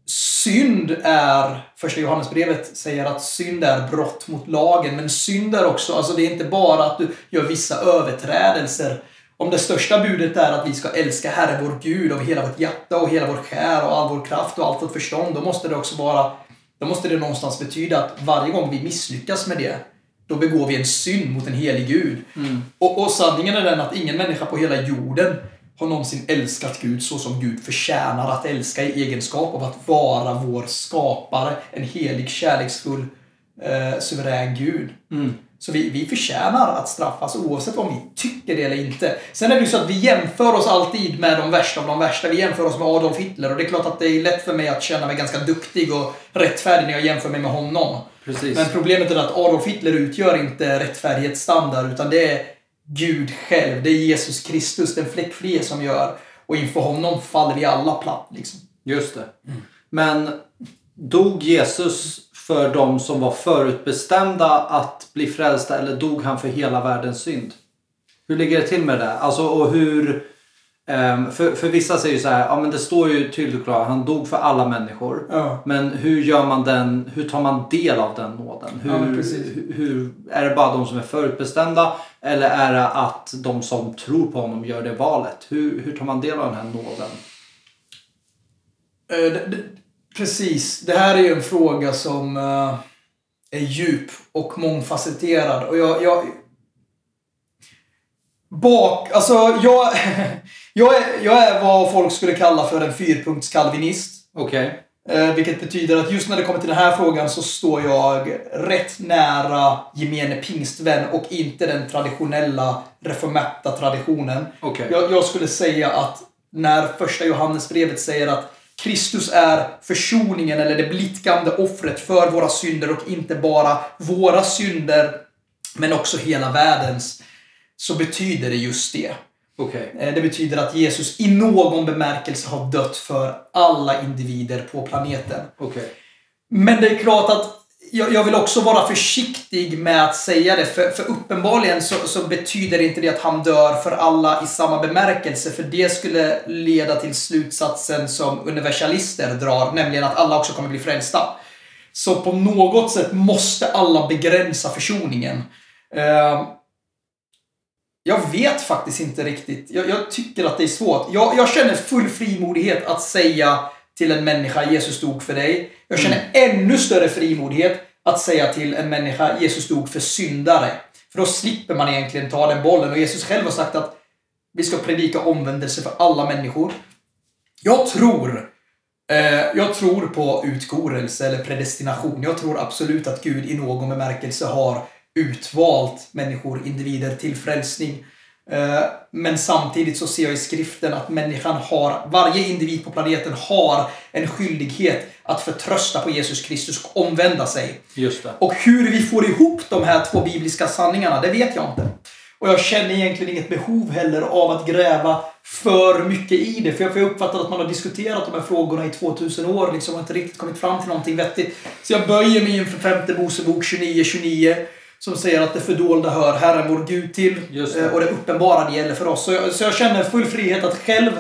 Speaker 2: synd är, första Johannesbrevet säger att synd är brott mot lagen, men synd är också, alltså det är inte bara att du gör vissa överträdelser om det största budet är att vi ska älska Herre vår Gud av hela vårt hjärta och hela vår själ och all vår kraft och allt vårt förstånd, då måste det också vara då måste det någonstans betyda att varje gång vi misslyckas med det, då begår vi en synd mot en helig Gud. Och, och sanningen är den att ingen människa på hela jorden har någonsin älskat Gud så som Gud förtjänar att älska i egenskap av att vara vår skapare, en helig, kärleksfull, eh, suverän Gud. Så vi, vi förtjänar att straffas oavsett om vi tycker det eller inte. Sen är det ju så att vi jämför oss alltid med de värsta av de värsta. Vi jämför oss med Adolf Hitler och det är klart att det är lätt för mig att känna mig ganska duktig och rättfärdig när jag jämför mig med honom.
Speaker 1: Precis.
Speaker 2: Men problemet är att Adolf Hitler utgör inte rättfärdighetsstandard utan det är Gud själv. Det är Jesus Kristus, den fläckfrie, som gör. Och inför honom faller vi alla platt. Liksom.
Speaker 1: Just det. Men dog Jesus för de som var förutbestämda att bli frälsta eller dog han för hela världens synd? Hur ligger det till med det? Alltså, och hur... ehm, för, för vissa säger ju så här, ja men det står ju tydligt och klart, han dog för alla människor.
Speaker 2: Ja.
Speaker 1: Men hur gör man den, hur tar man del av den nåden? Hur,
Speaker 2: Ja,
Speaker 1: hur, hur, är det bara de som är förutbestämda eller är det att de som tror på honom gör det valet? Hur, hur tar man del av den här nåden?
Speaker 2: Eh, det, det, precis. Det här är ju en fråga som eh, är djup och mångfacetterad. Och jag... jag bak... Alltså, jag... [LAUGHS] jag, är, jag är vad folk skulle kalla för en fyrpunktskalvinist.
Speaker 1: Okej.
Speaker 2: Eh, vilket betyder att just när det kommer till den här frågan så står jag rätt nära gemene pingstvän och inte den traditionella reformerta traditionen.
Speaker 1: Okej.
Speaker 2: Jag, jag skulle säga att när första Johannesbrevet säger att Kristus är försoningen eller det blickande offret för våra synder och inte bara våra synder men också hela världens så betyder det just det.
Speaker 1: Okej.
Speaker 2: Eh, Det betyder att Jesus i någon bemärkelse har dött för alla individer på planeten.
Speaker 1: Okej.
Speaker 2: Men det är klart att jag, jag vill också vara försiktig med att säga det, för, för uppenbarligen så, så betyder inte det att han dör för alla i samma bemärkelse, för det skulle leda till slutsatsen som universalister drar, nämligen att alla också kommer bli frälsta. Så på något sätt måste alla begränsa försoningen. Eh, jag vet faktiskt inte riktigt. Jag, jag tycker att det är svårt. Jag, jag känner full frimodighet att säga till en människa Jesus dog för dig. Jag känner ännu större frimodighet att säga till en människa Jesus dog för syndare. För då slipper man egentligen ta den bollen. Och Jesus själv har sagt att vi ska predika omvändelse för alla människor. Jag tror Eh, jag tror på utkorelse eller predestination. Jag tror absolut att Gud i någon bemärkelse har utvalt människor, individer till frälsning. Eh, men samtidigt så ser jag i skriften att människan har, varje individ på planeten har en skyldighet att förtrösta på Jesus Kristus och omvända sig.
Speaker 1: Just det.
Speaker 2: Och hur vi får ihop de här två bibliska sanningarna, det vet jag inte. Och jag känner egentligen inget behov heller av att gräva för mycket i det. För jag, uppfattar att man har diskuterat de här frågorna i 2000 år liksom, och inte riktigt kommit fram till någonting vettigt. Så jag böjer mig inför femte Mosebok 29-29 som säger att det fördolda hör Herren vår Gud till
Speaker 1: det.
Speaker 2: eh, och det uppenbarade gäller för oss. Så jag, så jag känner full frihet att själv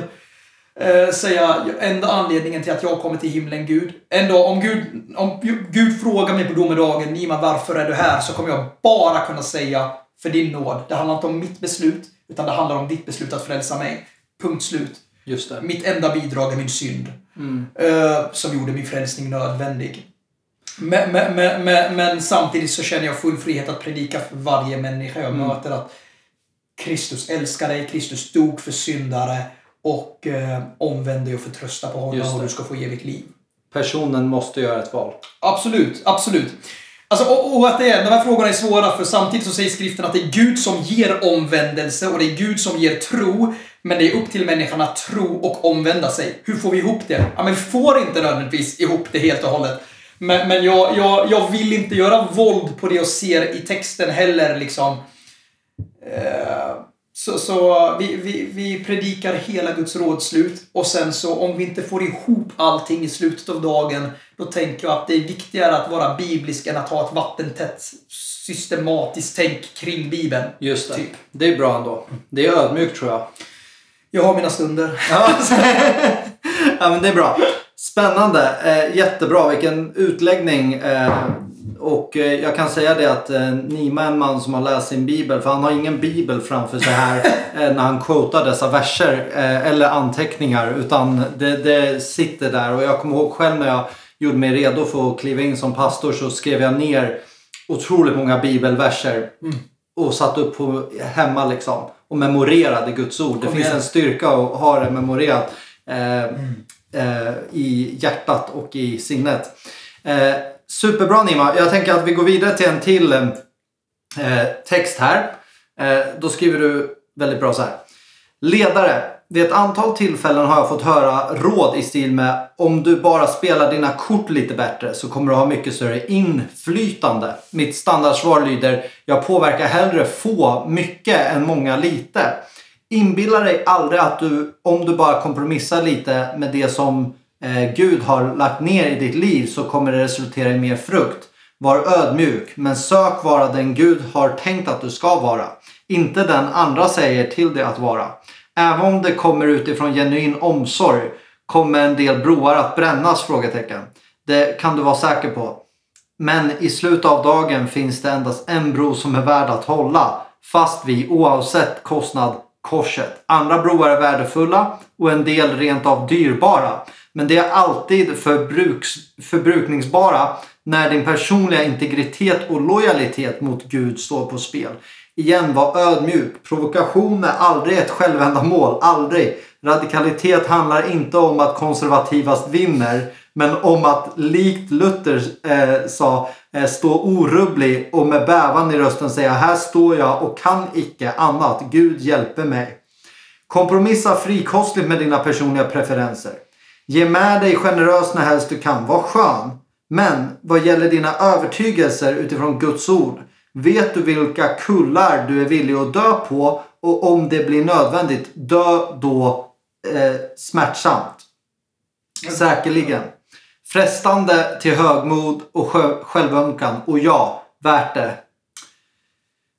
Speaker 2: eh, säga enda anledningen till att jag kommer till himlen Gud. En dag om Gud, om Gud frågar mig på domedagen, Nima varför är du här? Så kommer jag bara kunna säga för din nåd. Det handlar inte om mitt beslut, utan det handlar om ditt beslut att frälsa mig. Punkt slut.
Speaker 1: Just det.
Speaker 2: Mitt enda bidrag är min synd. eh, som gjorde min frälsning nödvändig. Men, men, men, men, samtidigt så känner jag full frihet att predika för varje människa jag möter att Kristus älskar dig, Kristus dog för syndare och eh, omvänd dig och förtrösta på honom och du ska få evigt liv.
Speaker 1: Personen måste göra ett val.
Speaker 2: Absolut, absolut. Alltså, och, och att det är, de här frågorna är svåra för samtidigt så säger skriften att det är Gud som ger omvändelse och det är Gud som ger tro. Men det är upp till människan att tro och omvända sig. Hur får vi ihop det? Ja, men vi får inte nödvändigtvis ihop det helt och hållet. Men, men jag, jag, jag vill inte göra våld på det jag ser i texten heller liksom. Eh, så så vi, vi, vi predikar hela Guds rådslut och sen så om vi inte får ihop allting i slutet av dagen då tänker jag att det är viktigare att vara biblisk än att ha ett vattentätt systematiskt tänk kring Bibeln.
Speaker 1: Just det.
Speaker 2: Typ.
Speaker 1: Det är bra ändå. Det är ödmjukt tror jag.
Speaker 2: Jag har mina stunder.
Speaker 1: Ja, [LAUGHS] ja men det är bra. Spännande. Eh, jättebra. Vilken utläggning. Eh, och eh, jag kan säga det att eh, Nima är en man som har läst sin bibel. För han har ingen bibel framför sig här [LAUGHS] eh, när han quotar dessa verser. Eh, eller anteckningar. Utan det, det sitter där. Och jag kommer ihåg själv när jag gjorde mig redo för att kliva in som pastor så skrev jag ner otroligt många bibelverser. Och satte upp på, hemma liksom. Och memorerade Guds ord. Det
Speaker 2: Kom
Speaker 1: finns
Speaker 2: igen.
Speaker 1: en styrka att ha det memorerat. Eh, eh, Eh, I hjärtat och i sinnet. Eh, superbra Nima. Jag tänker att vi går vidare till en till eh, text här. Eh, då skriver du väldigt bra så här. Ledare. Vid ett antal tillfällen har jag fått höra råd i stil med om du bara spelar dina kort lite bättre så kommer du ha mycket större inflytande. Mitt standardsvar lyder jag påverkar hellre få mycket än många lite. Inbilla dig aldrig att du, om du bara kompromissar lite med det som eh, Gud har lagt ner i ditt liv så kommer det resultera i mer frukt. Var ödmjuk, men sök vara den Gud har tänkt att du ska vara. Inte den andra säger till dig att vara. Även om det kommer utifrån genuin omsorg kommer en del broar att brännas? Frågetecken. Det kan du vara säker på. Men i slutet av dagen finns det endast en bro som är värd att hålla fast vi oavsett kostnad korset. Andra broar är värdefulla och en del rent av dyrbara. Men det är alltid förbruks, förbrukningsbara när din personliga integritet och lojalitet mot Gud står på spel. Igen, var ödmjuk. Provokation är aldrig ett självändamål. Aldrig. Radikalitet handlar inte om att konservativast vinner. Men om att likt Luther eh, sa eh, stå orubblig och med bävan i rösten säga här står jag och kan icke annat. Gud hjälper mig. Kompromissa frikostligt med dina personliga preferenser. Ge med dig generöst när helst du kan. Var skön. Men vad gäller dina övertygelser utifrån Guds ord. Vet du vilka kullar du är villig att dö på och om det blir nödvändigt, dö då eh, smärtsamt. Säkerligen. Frestande till högmod och sjö- självömkan. Och ja, värt det.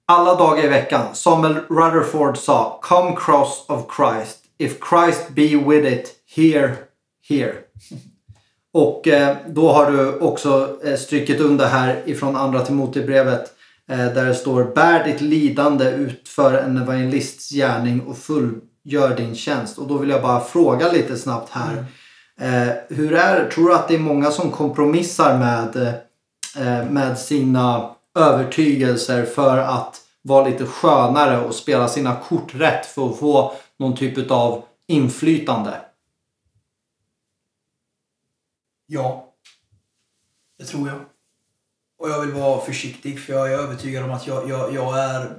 Speaker 1: Alla dagar i veckan. Samuel Rutherford sa Come cross of Christ. If Christ be with it, here, here. [LAUGHS] Och eh, då har du också eh, strykit under här ifrån andra Timotebrevet eh, där det står Bär ditt lidande utför en evangelists gärning och fullgör din tjänst. Och då vill jag bara fråga lite snabbt här. Mm. Eh, hur är det? Tror du att det är många som kompromissar med, eh, med sina övertygelser för att vara lite skönare och spela sina kort rätt för att få någon typ av inflytande?
Speaker 2: Ja. Det tror jag. Och jag vill vara försiktig för jag är övertygad om att jag, jag, jag är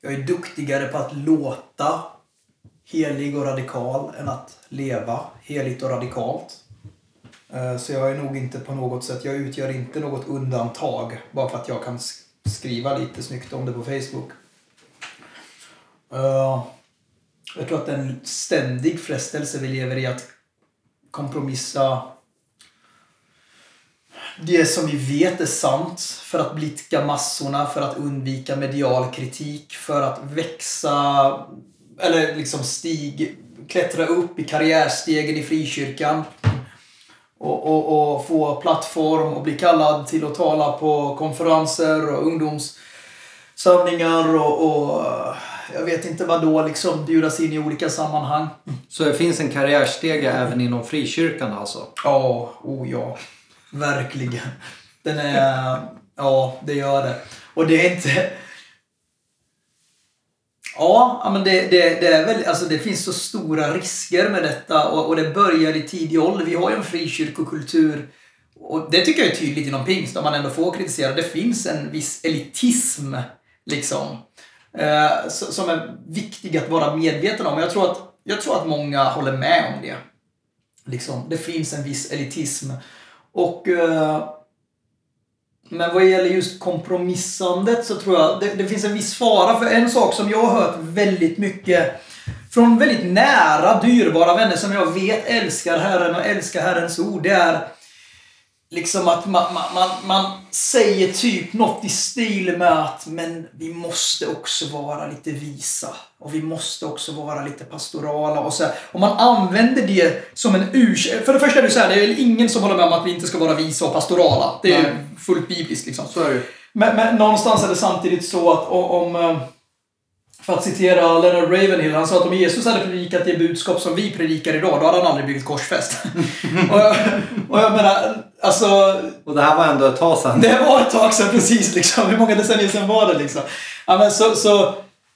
Speaker 2: jag är duktigare på att låta helig och radikal än att leva heligt och radikalt. Eh, så jag är nog inte på något sätt, jag utgör inte något undantag bara för att jag kan skriva lite snyggt om det på Facebook. Eh, jag tror att det är en ständig frestelse vi lever i att kompromissa det som vi vet är sant för att blidka massorna, för att undvika medial kritik, för att växa eller liksom stig, klättra upp i karriärstegen i frikyrkan och, och, och få plattform och bli kallad till att tala på konferenser och ungdomssamlingar och, och jag vet inte vad då liksom bjudas in i olika sammanhang.
Speaker 1: Så det finns en karriärstege även inom frikyrkan alltså?
Speaker 2: Ja, oh ja. Verkligen. Den är... Ja, det gör det. Och det är inte... Ja, men det, det, det är väl... Alltså det finns så stora risker med detta och, och det börjar i tidig ålder. Vi har ju en frikyrkokultur och det tycker jag är tydligt inom pingst, om man ändå får kritisera. Det finns en viss elitism, liksom. Eh, som är viktig att vara medveten om. Jag tror att, jag tror att många håller med om det. Liksom, det finns en viss elitism. Och... Eh, men vad gäller just kompromissandet så tror jag det, det finns en viss fara. För en sak som jag har hört väldigt mycket från väldigt nära, dyrbara vänner som jag vet älskar Herren och älskar Herrens ord. Det är liksom att man, man, man, man säger typ något i stil med att men vi måste också vara lite visa. Och vi måste också vara lite pastorala. Och, så här. och man använder det som en ursäkt. För det första är det så här, det är väl ingen som håller med om att vi inte ska vara visa och pastorala. Det är
Speaker 1: Nej.
Speaker 2: fullt bibliskt liksom. Men, men någonstans är det samtidigt så att o- om... För att citera Leonard Ravenhill, han sa att om Jesus hade predikat det budskap som vi predikar idag, då hade han aldrig blivit korsfäst. [LAUGHS] och, jag, och jag menar, alltså...
Speaker 1: Och det här var ändå ett tag sedan.
Speaker 2: Det var ett tag sedan precis, liksom. Hur många decennier sedan var det liksom? Ja, men så, så,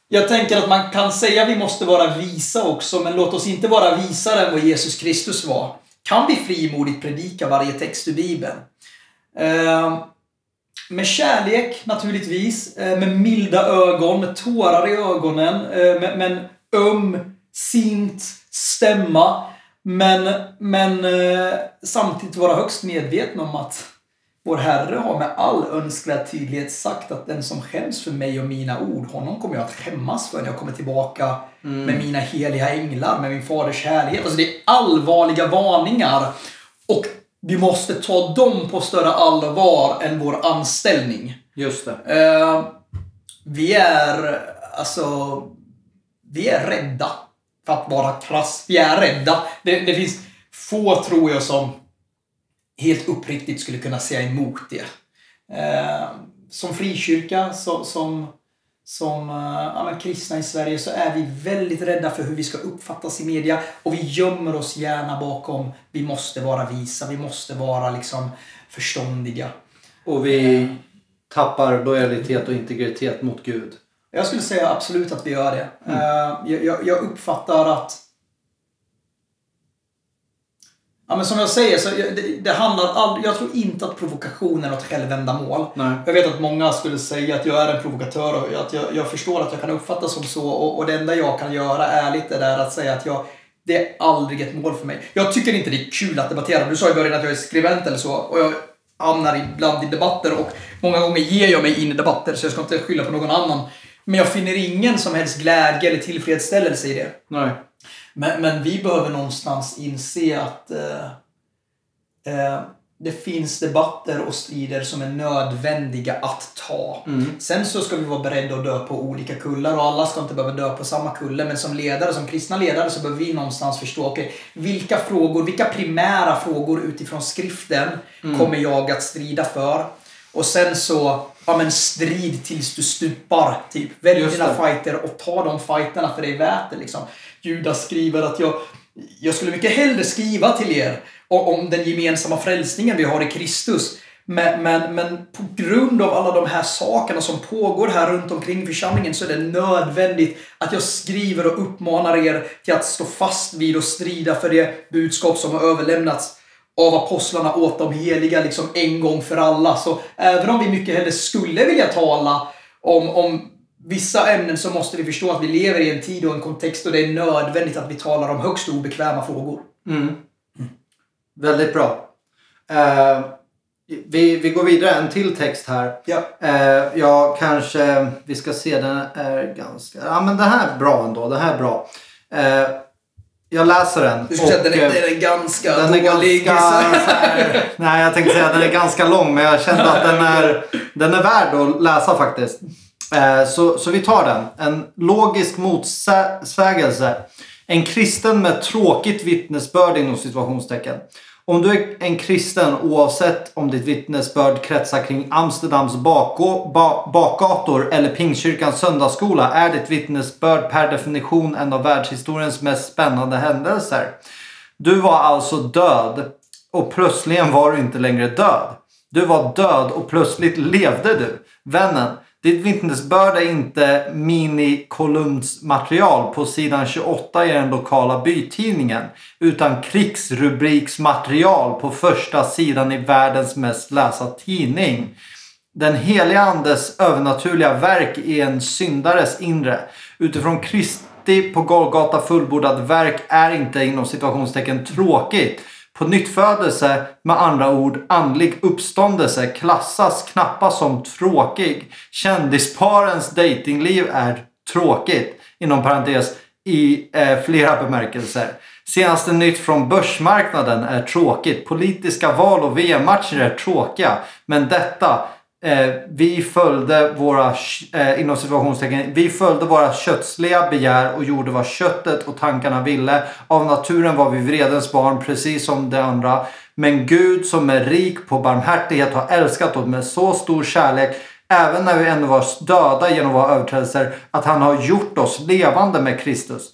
Speaker 2: jag tänker att man kan säga att vi måste vara visa också, men låt oss inte vara visare än vad Jesus Kristus var. Kan vi frimodigt predika varje text ur Bibeln? Eh, med kärlek naturligtvis, eh, med milda ögon, med tårar i ögonen, eh, med, med en öm, sint stämma. Men, men eh, samtidigt vara högst medveten om att vår Herre har med all önskvärd tydlighet sagt att den som skäms för mig och mina ord, honom kommer jag att skämmas för när jag kommer tillbaka med mina heliga änglar, med min faders härlighet. Alltså det är allvarliga varningar. Och vi måste ta dem på större allvar än vår anställning.
Speaker 1: Just det.
Speaker 2: Eh, vi är, alltså, vi är rädda. För att vara krass. Vi är rädda. Det, det finns få, tror jag, som helt uppriktigt skulle kunna säga emot det. Eh, som frikyrka, så, som, som eh, ja, kristna i Sverige, så är vi väldigt rädda för hur vi ska uppfattas i media. Och vi gömmer oss gärna bakom vi måste vara visa, vi måste vara liksom förståndiga.
Speaker 1: Och vi tappar lojalitet och integritet mot Gud.
Speaker 2: Jag skulle säga absolut att vi gör det. Eh, jag, jag, jag uppfattar att... Ja, men som jag säger, så det, det handlar all, Jag tror inte att provokation är något självändamål.
Speaker 1: Nej.
Speaker 2: Jag vet att många skulle säga att jag är en provokatör och att jag, jag förstår att jag kan uppfattas som så. Och, och det enda jag kan göra ärligt är där att säga att jag, det är aldrig ett mål för mig. Jag tycker inte det är kul att debattera. Du sa i början att jag är skribent eller så. Och jag hamnar ibland i debatter och många gånger ger jag mig in i debatter så jag ska inte skylla på någon annan. Men jag finner ingen som helst glädje eller tillfredsställelse i det.
Speaker 1: Nej.
Speaker 2: Men, men vi behöver någonstans inse att eh, eh, det finns debatter och strider som är nödvändiga att ta. Sen så ska vi vara beredda att dö på olika kullar och alla ska inte behöva dö på samma kulle. Men som ledare, som kristna ledare så behöver vi någonstans förstå, okej, vilka frågor, vilka primära frågor utifrån skriften kommer jag att strida för? Och sen så, ja men strid tills du stupar. Typ. Välj
Speaker 1: Just
Speaker 2: dina
Speaker 1: det.
Speaker 2: fighter och ta de fighterna för det är värt det. Liksom. Judas skriver att jag, jag skulle mycket hellre skriva till er om den gemensamma frälsningen vi har i Kristus. Men, men, men på grund av alla de här sakerna som pågår här runt omkring församlingen så är det nödvändigt att jag skriver och uppmanar er till att stå fast vid och strida för det budskap som har överlämnats av apostlarna åt de heliga liksom en gång för alla. Så även om vi mycket hellre skulle vilja tala om, om vissa ämnen så måste vi förstå att vi lever i en tid och en kontext och det är nödvändigt att vi talar om högst obekväma frågor.
Speaker 1: Väldigt bra. Eh, vi, vi går vidare. En till text här.
Speaker 2: Ja.
Speaker 1: Eh, ja, kanske... Vi ska se. Den är ganska... Ja, men det här är bra ändå. Det här är bra. Eh, jag läser den.
Speaker 2: Du skulle säga att den är,
Speaker 1: eh,
Speaker 2: den är ganska
Speaker 1: den är
Speaker 2: dålig.
Speaker 1: ganska...
Speaker 2: här.
Speaker 1: så här- [LAUGHS] nej, jag tänkte säga att den är ganska lång. Men jag kände att den är, den är värd att läsa faktiskt. Eh, så, så vi tar den. En logisk motsägelse. En kristen med tråkigt vittnesbörd inom situationstecken. Om du är en kristen oavsett om ditt vittnesbörd kretsar kring Amsterdams bakgå- ba- bakgator eller Pingstkyrkans söndagsskola är ditt vittnesbörd per definition en av världshistoriens mest spännande händelser. Du var alltså död och plötsligen var du inte längre död. Du var död och plötsligt levde du. Vännen, ditt vittnesbörd är inte minikolumnsmaterial på sidan 28 i den lokala bytidningen utan krigsrubriksmaterial på första sidan i världens mest lästa tidning. Den heliga andes övernaturliga verk i en syndares inre. Utifrån Kristi på Golgata fullbordat verk är inte inom situationstecken tråkigt. På nyttfödelse, med andra ord andlig uppståndelse, klassas knappast som tråkig. Kändisparens datingliv är tråkigt. Inom parentes, i eh, flera bemärkelser. Senaste nytt från börsmarknaden är tråkigt. Politiska val och VM-matcher är tråkiga. Men detta, eh, vi följde våra, eh, inom situationstecken, vi följde våra kötsliga begär och gjorde vad köttet och tankarna ville. Av naturen var vi vredens barn, precis som de andra. Men Gud som är rik på barmhärtighet har älskat oss med så stor kärlek även när vi ännu var döda genom våra överträdelser, att han har gjort oss levande med Kristus.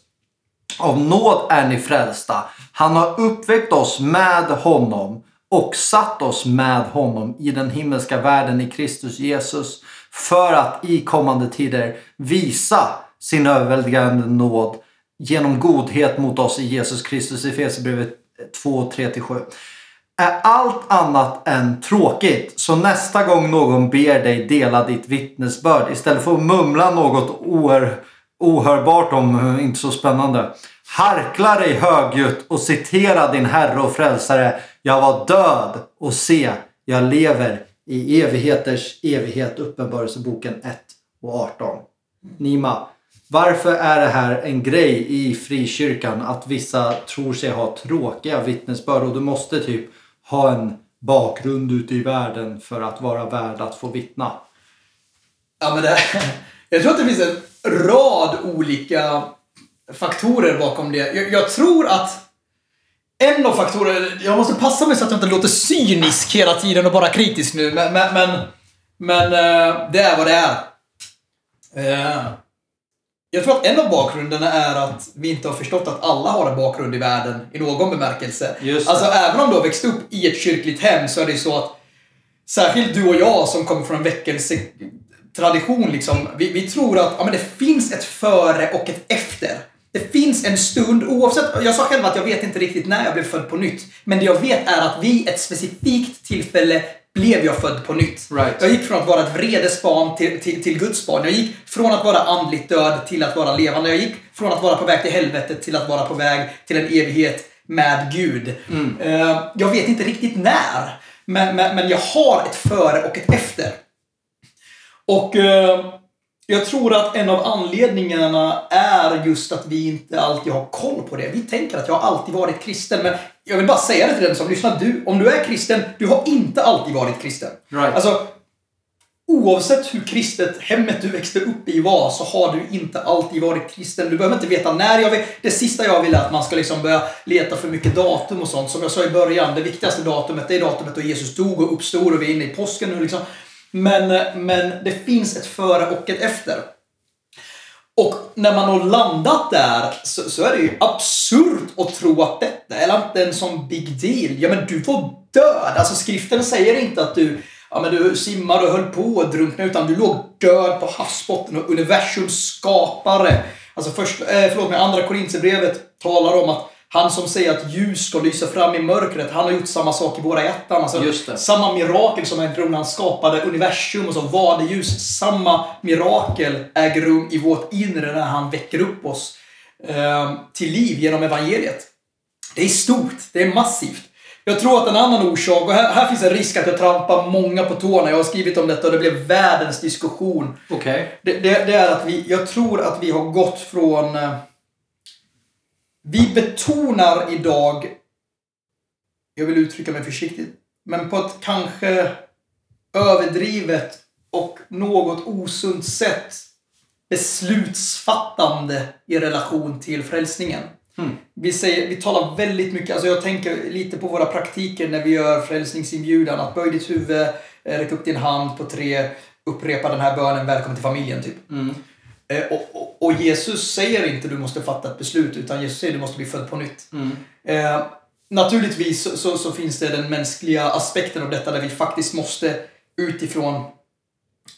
Speaker 1: Av nåd är ni frälsta. Han har uppväckt oss med honom och satt oss med honom i den himmelska världen i Kristus Jesus för att i kommande tider visa sin överväldigande nåd genom godhet mot oss i Jesus Kristus i Efesierbrevet 2, 3-7 är allt annat än tråkigt. Så nästa gång någon ber dig dela ditt vittnesbörd istället för att mumla något oer, ohörbart om eh, inte så spännande. Harkla dig högljutt och citera din Herre och Frälsare. Jag var död och se, jag lever i evigheters evighet. Uppenbarelseboken 1 och 18. Nima, varför är det här en grej i frikyrkan att vissa tror sig ha tråkiga vittnesbörd och du måste typ ha en bakgrund ute i världen för att vara värd att få vittna?
Speaker 2: Ja, men det, [LAUGHS] jag tror att det finns en rad olika faktorer bakom det. Jag, jag tror att en av faktorerna, jag måste passa mig så att jag inte låter cynisk hela tiden och bara kritisk nu, men, men, men, men eh, det är vad det är. Eh, jag tror att en av bakgrunderna är att vi inte har förstått att alla har en bakgrund i världen i någon bemärkelse. Alltså även om du har växt upp i ett kyrkligt hem så är det så att särskilt du och jag som kommer från en väckelsetradition liksom, vi, vi tror att ja, men det finns ett före och ett efter. Det finns en stund, oavsett, jag sa själv att jag vet inte riktigt när jag blev född på nytt. Men det jag vet är att vid ett specifikt tillfälle blev jag född på nytt.
Speaker 1: Right.
Speaker 2: Jag gick från att vara ett vredesbarn till, till, till Guds barn. Jag gick från att vara andligt död till att vara levande. Jag gick från att vara på väg till helvetet till att vara på väg till en evighet med Gud. Eh, Jag vet inte riktigt när. Men, men, men jag har ett före och ett efter. Och eh, jag tror att en av anledningarna är just att vi inte alltid har koll på det. Vi tänker att jag har alltid varit kristen, men jag vill bara säga det till den som lyssnar. Du, om du är kristen, du har inte alltid varit kristen.
Speaker 1: Right.
Speaker 2: Alltså, oavsett hur kristet hemmet du växte upp i var så har du inte alltid varit kristen. Du behöver inte veta när. Jag vill, det sista jag vill är att man ska liksom börja leta för mycket datum och sånt. Som jag sa i början, det viktigaste datumet det är datumet då Jesus dog och uppstod och vi är inne i påsken nu liksom. Men, eh, men det finns ett före och ett efter. Och när man har landat där så, så är det ju absurt att tro att detta är inte en sån big deal. Ja men du var död. Alltså skriften säger inte att du, ja, men du simmade och höll på att drunkna utan du låg död på havsbotten och universums skapare. Alltså först, eh, förlåt mig, andra Korinthierbrevet talar om att han som säger att ljus ska lysa fram i mörkret, han har gjort samma sak i våra hjärtan. Alltså, samma mirakel som ägde rum när han skapade universum och så var det ljus. Samma mirakel äger rum i vårt inre när han väcker upp oss eh, till liv genom evangeliet. Det är stort, det är massivt. Jag tror att en annan orsak, och här, här finns en risk att jag trampar många på tårna. Jag har skrivit om detta och det blev världens diskussion.
Speaker 1: Okej.
Speaker 2: Det, det, det är att vi, jag tror att vi har gått från... Vi betonar idag, jag vill uttrycka mig försiktigt, men på ett kanske överdrivet och något osunt sätt beslutsfattande i relation till frälsningen. Vi, säger, vi talar väldigt mycket, alltså jag tänker lite på våra praktiker när vi gör frälsningsinbjudan. Att böj ditt huvud, eh, räck upp din hand på tre, upprepa den här bönen, välkommen till familjen typ. Eh, Och, och, och Jesus säger inte du måste fatta ett beslut utan Jesus säger du måste bli född på nytt. Eh, naturligtvis så, så, så finns det den mänskliga aspekten av detta där vi faktiskt måste utifrån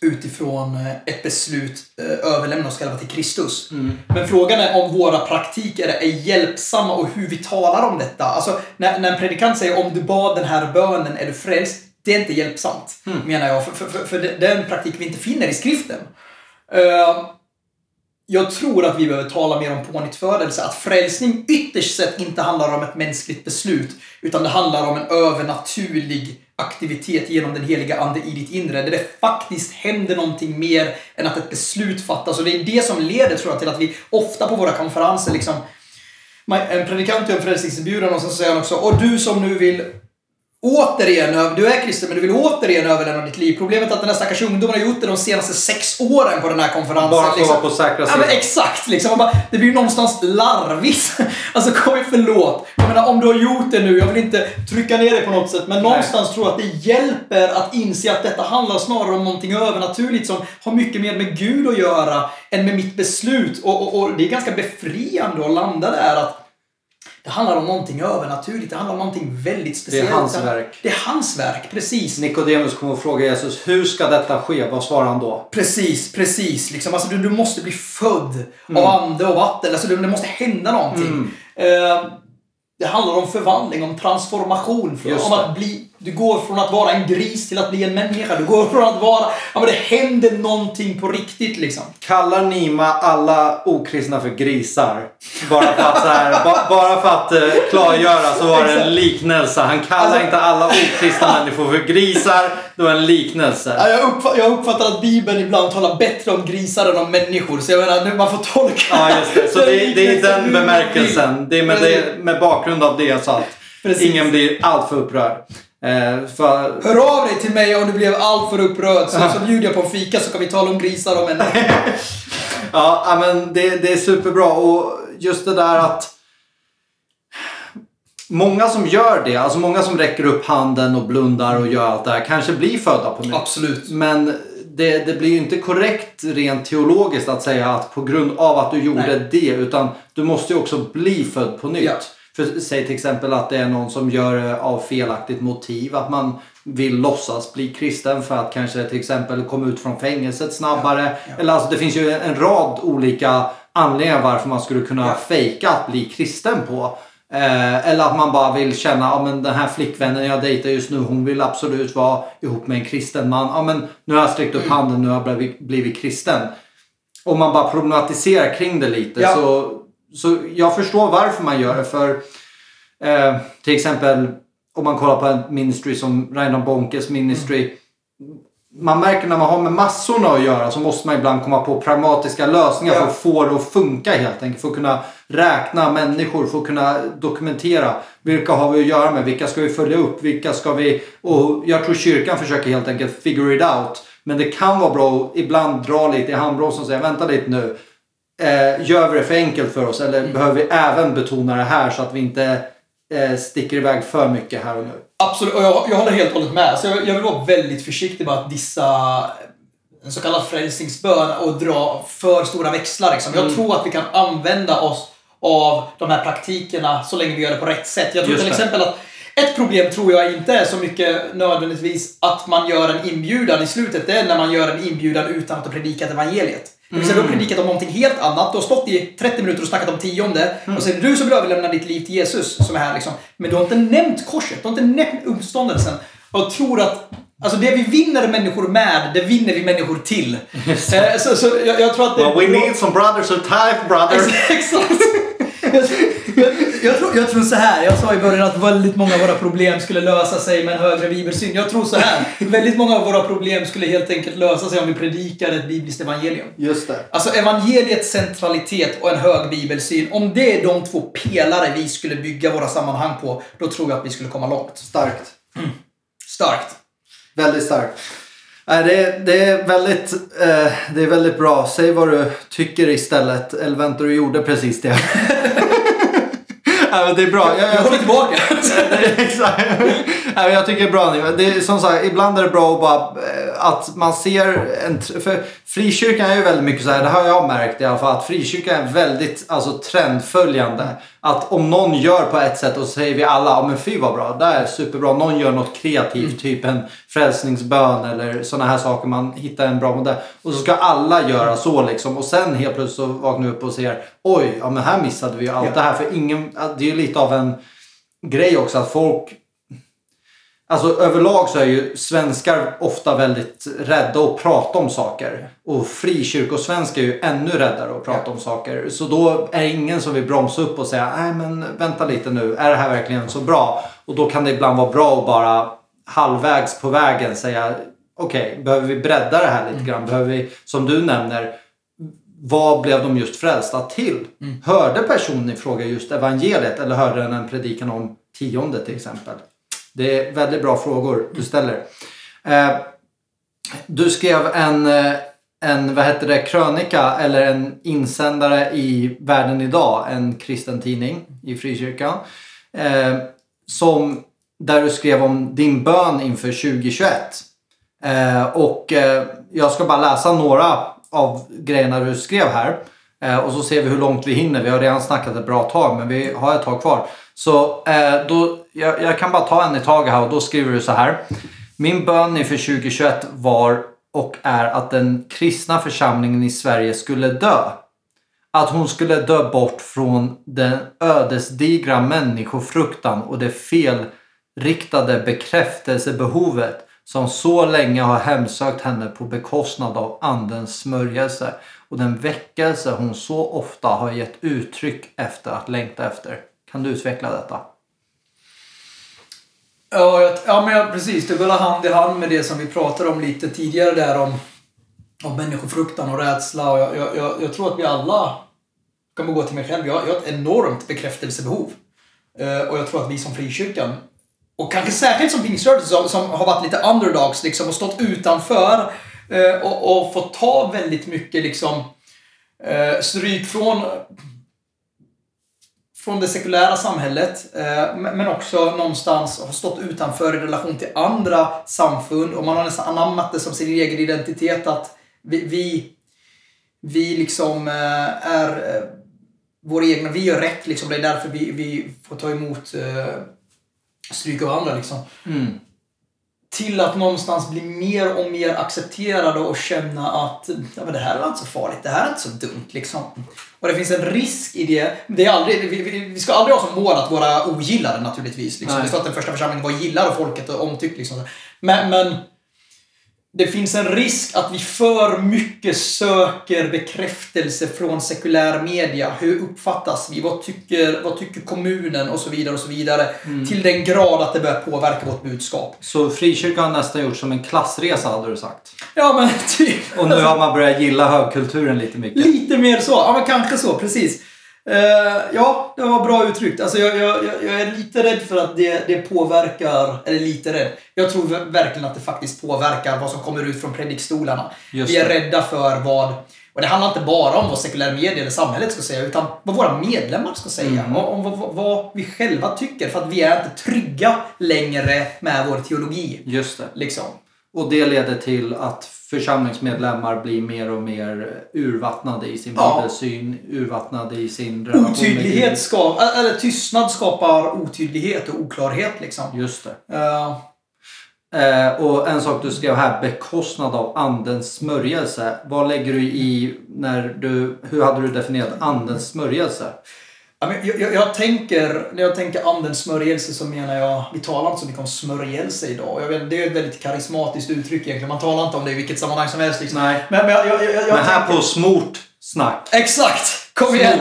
Speaker 2: utifrån eh, ett beslut eh, överlämna oss själva till Kristus. Men frågan är om våra praktiker är hjälpsamma och hur vi talar om detta. Alltså, när, när en predikant säger om du bad den här bönen är du frälst. Det är inte hjälpsamt, menar jag. För, för, för, för det är en praktik vi inte finner i skriften. Eh, jag tror att vi behöver tala mer om pånyttfödelse. Att frälsning ytterst sett inte handlar om ett mänskligt beslut. Utan det handlar om en övernaturlig aktivitet genom den heliga Ande i ditt inre. Där det faktiskt händer någonting mer än att ett beslut fattas. Och det är det som leder, tror jag, till att vi ofta på våra konferenser liksom en predikant gör en frälsningsinbjudan och så säger han också Och du som nu vill återigen, du är kristen men du vill återigen överlämna ditt liv. Problemet är att den här stackars ungdomen har gjort det de senaste sex åren på den här konferensen.
Speaker 1: Bara för att
Speaker 2: liksom.
Speaker 1: vara på säkra
Speaker 2: Ja men exakt! Liksom. Bara, det blir ju någonstans larvigt. [LAUGHS] alltså kom igen, förlåt. Jag menar om du har gjort det nu, jag vill inte trycka ner dig på något sätt. Men någonstans tror jag att det hjälper att inse att detta handlar snarare om någonting övernaturligt som har mycket mer med Gud att göra än med mitt beslut. Och, och, och det är ganska befriande att landa där att det handlar om någonting övernaturligt. Det handlar om någonting väldigt speciellt.
Speaker 1: Det är hans verk.
Speaker 2: Det är hans verk, precis.
Speaker 1: Nikodemus kommer att fråga Jesus, hur ska detta ske? Vad svarar han då?
Speaker 2: Precis, precis. Liksom, alltså, du, du måste bli född mm. av ande och vatten. Alltså, det, det måste hända någonting. Mm. Uh, det handlar om förvandling, om transformation. För, om att bli, du går från att vara en gris till att bli en människa. Du går från att vara... Ja, men det händer någonting på riktigt liksom.
Speaker 1: Kallar Nima alla okristna för grisar? Bara för att, så här, ba, bara för att uh, klargöra så var det en liknelse. Han kallar alltså, inte alla okristna [LAUGHS] människor för grisar. Det var en liknelse.
Speaker 2: Ja, jag, uppfattar, jag uppfattar att Bibeln ibland talar bättre om grisar än om människor. Så jag menar, man får tolka.
Speaker 1: Ja, just det. Så [LAUGHS] det, det är den bemärkelsen. Det är med, det, med bakgrund av det så att Precis. ingen blir alltför upprörd.
Speaker 2: Eh, för... Hör av dig till mig om du blev alltför upprörd så, så bjuder jag på en fika så kan vi tala om grisar och [LAUGHS] människor.
Speaker 1: ja, men det, det är superbra och just det där att Många som gör det, alltså många som räcker upp handen och blundar och gör allt det här kanske blir födda på nytt.
Speaker 2: Absolut.
Speaker 1: Men det, det blir ju inte korrekt rent teologiskt att säga att på grund av att du gjorde Nej. det utan du måste ju också bli född på nytt. Ja. För säg till exempel att det är någon som gör det av felaktigt motiv. Att man vill låtsas bli kristen för att kanske till exempel komma ut från fängelset snabbare. Ja, ja. Eller alltså det finns ju en rad olika anledningar varför man skulle kunna ja. fejka att bli kristen på. Eh, eller att man bara vill känna att ja, den här flickvännen jag dejtar just nu hon vill absolut vara ihop med en kristen man. Ja, men nu har jag sträckt upp handen, nu har jag blivit, blivit kristen. Om man bara problematiserar kring det lite så, så jag förstår varför man gör det. För eh, till exempel om man kollar på en ministry som Reinhard Bonkes ministry. Mm man märker när man har med massorna att göra så måste man ibland komma på pragmatiska lösningar ja. för att få det att funka helt enkelt. För att kunna räkna människor, för att kunna dokumentera. Vilka har vi att göra med? Vilka ska vi följa upp? Vilka ska vi... Och jag tror kyrkan försöker helt enkelt figure it out. Men det kan vara bra att ibland dra lite i handbromsen och säga vänta lite nu. Eh, gör vi det för enkelt för oss eller mm. behöver vi även betona det här så att vi inte eh, sticker iväg för mycket här och nu?
Speaker 2: Absolut, och jag, jag håller helt och hållet med. Så jag, jag vill vara väldigt försiktig med att dissa en så kallad frälsningsbön och dra för stora växlar. Liksom. Jag mm. tror att vi kan använda oss av de här praktikerna så länge vi gör det på rätt sätt. Jag tror Just till det. exempel att ett problem tror jag inte är så mycket nödvändigtvis att man gör en inbjudan i slutet. Det är när man gör en inbjudan utan att ha predikat evangeliet. Det vill säga, du har predikat om någonting helt annat. Du har stått i 30 minuter och snackat om tionde. Mm. Och så är det du som vill överlämna ditt liv till Jesus som är här. Liksom. Men du har inte nämnt korset. Du har inte nämnt uppståndelsen. Och jag tror att Alltså det vi vinner människor med, det vinner vi människor till. Eh, så, så jag, jag, tror att det...
Speaker 1: Well, we need some brothers who type brothers. [LAUGHS]
Speaker 2: Exakt. jag, jag, tror, jag tror så här. Jag sa i början att väldigt många av våra problem skulle lösa sig med en högre bibelsyn. Jag tror så här. Väldigt många av våra problem skulle helt enkelt lösa sig om vi predikade ett bibliskt evangelium.
Speaker 1: Just det.
Speaker 2: Alltså evangeliets centralitet och en hög bibelsyn. Om det är de två pelare vi skulle bygga våra sammanhang på, då tror jag att vi skulle komma långt.
Speaker 1: Starkt.
Speaker 2: Mm. Starkt.
Speaker 1: Väldigt starkt. Det, det, är väldigt, eh, det är väldigt bra. Säg vad du tycker istället. Elventor gjorde precis det. [LAUGHS] ja, det är bra.
Speaker 2: Jag, jag, jag håller tillbaka. [LAUGHS]
Speaker 1: Exakt. [LAUGHS] jag tycker det är bra. Det är, som sagt, ibland är det bra att, bara, eh, att man ser en... För frikyrkan är ju väldigt mycket så här, det har jag märkt i alla fall, att frikyrkan är väldigt alltså, trendföljande. Att om någon gör på ett sätt och så säger vi alla, ja men fy vad bra, det är superbra. Någon gör något kreativt, mm. typ en frälsningsbön eller sådana här saker. Man hittar en bra modell. Och så ska alla göra så liksom. Och sen helt plötsligt så vaknar vi upp och ser, oj, ja men här missade vi ju allt ja. det här. För ingen, det är ju lite av en grej också att folk Alltså överlag så är ju svenskar ofta väldigt rädda att prata om saker. Och frikyrkosvenskar är ju ännu räddare att prata om saker. Så då är det ingen som vill bromsa upp och säga nej men vänta lite nu, är det här verkligen så bra? Och då kan det ibland vara bra att bara halvvägs på vägen säga okej, okay, behöver vi bredda det här lite grann? Behöver vi, som du nämner, vad blev de just frälsta till? Mm. Hörde personen i fråga just evangeliet eller hörde den en predikan om tionde till exempel? Det är väldigt bra frågor du ställer. Eh, du skrev en, eh, en vad heter det, krönika eller en insändare i Världen idag, en kristen tidning i frikyrkan. Eh, som, där du skrev om din bön inför 2021. Eh, och eh, jag ska bara läsa några av grejerna du skrev här. Eh, och så ser vi hur långt vi hinner. Vi har redan snackat ett bra tag men vi har ett tag kvar. Så eh, då, jag, jag, kan bara ta en i taget här och då skriver du så här. Min bön inför 2021 var och är att den kristna församlingen i Sverige skulle dö. Att hon skulle dö bort från den ödesdigra människofruktan och det felriktade bekräftelsebehovet som så länge har hemsökt henne på bekostnad av andens smörjelse och den väckelse hon så ofta har gett uttryck efter att längta efter. Kan du utveckla detta?
Speaker 2: Ja, ja men precis. Det går hand i hand med det som vi pratade om lite tidigare där om, om människofruktan och rädsla. Och jag, jag, jag tror att vi alla, kan man gå till mig själv, jag, jag har ett enormt bekräftelsebehov. Eh, och jag tror att vi som frikyrkan och kanske särskilt som pingströrelsen som, som har varit lite underdogs liksom och stått utanför Eh, och, och fått ta väldigt mycket liksom eh, stryk från från det sekulära samhället, eh, men också någonstans har stått utanför i relation till andra samfund och man har nästan anammat det som sin egen identitet att vi, vi, vi liksom eh, är eh, egna, vi gör rätt liksom. Det är därför vi, vi får ta emot eh, stryk av andra liksom. Mm. Till att någonstans bli mer och mer accepterade och känna att ja, men det här är inte så farligt, det här är inte så dumt liksom. Och det finns en risk i det. det är aldrig, vi, vi ska aldrig ha som mål att vara ogillade naturligtvis. Liksom. Det står att den första församlingen var gillad av folket och omtyckt. Liksom. Men, men det finns en risk att vi för mycket söker bekräftelse från sekulär media. Hur uppfattas vi? Vad tycker, vad tycker kommunen? Och så vidare och så vidare. Mm. Till den grad att det börjar påverka vårt budskap.
Speaker 1: Så frikyrkan har nästan gjort som en klassresa hade du sagt?
Speaker 2: Ja men [LAUGHS] typ.
Speaker 1: Och nu har man börjat gilla högkulturen lite mycket?
Speaker 2: Lite mer så. Ja men kanske så, precis. Uh, ja, det var bra uttryckt. Alltså jag, jag, jag är lite rädd för att det, det påverkar, eller lite rädd. Jag tror verkligen att det faktiskt påverkar vad som kommer ut från predikstolarna. Vi är rädda för vad, och det handlar inte bara om vad sekulär media eller samhället ska säga, utan vad våra medlemmar ska säga. Mm. Om vad, vad, vi själva tycker, för att vi är inte trygga längre med vår teologi.
Speaker 1: Just det.
Speaker 2: Liksom.
Speaker 1: Och det leder till att församlingsmedlemmar blir mer och mer urvattnade i sin ja. bibelsyn, urvattnade i sin
Speaker 2: relation Otydlighet skapar, eller tystnad skapar otydlighet och oklarhet liksom.
Speaker 1: Just det. Uh. Eh, och en sak du skrev här, bekostnad av andens smörjelse. Vad lägger du i när du, hur hade du definierat andens smörjelse?
Speaker 2: Jag, jag, jag, tänker, när jag tänker andens smörjelse så menar jag, vi talar inte så mycket om smörjelse idag. Jag vet, det är ett väldigt karismatiskt uttryck egentligen. Man talar inte om det i vilket sammanhang som helst. Liksom.
Speaker 1: Nej. Men, men, jag, men här tänker... på smort snack.
Speaker 2: Exakt! Kom igen!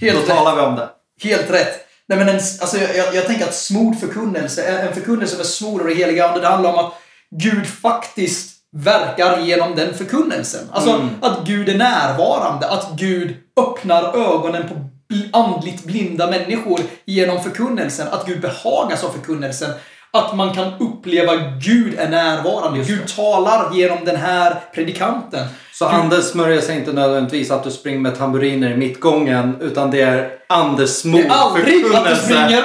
Speaker 1: Helt Då rätt. talar vi om det.
Speaker 2: Helt rätt. Nej, men en, alltså, jag, jag tänker att smord förkunnelse, en förkunnelse med smord och det heliga ande, det handlar om att Gud faktiskt verkar genom den förkunnelsen. Alltså mm. att Gud är närvarande, att Gud öppnar ögonen på andligt blinda människor genom förkunnelsen. Att Gud behagas av förkunnelsen. Att man kan uppleva Gud är närvarande. Gud talar genom den här predikanten.
Speaker 1: Så andens smörjelse är inte nödvändigtvis att du springer med tamburiner i mittgången utan det är andesmord
Speaker 2: Det är aldrig att du springer [LAUGHS]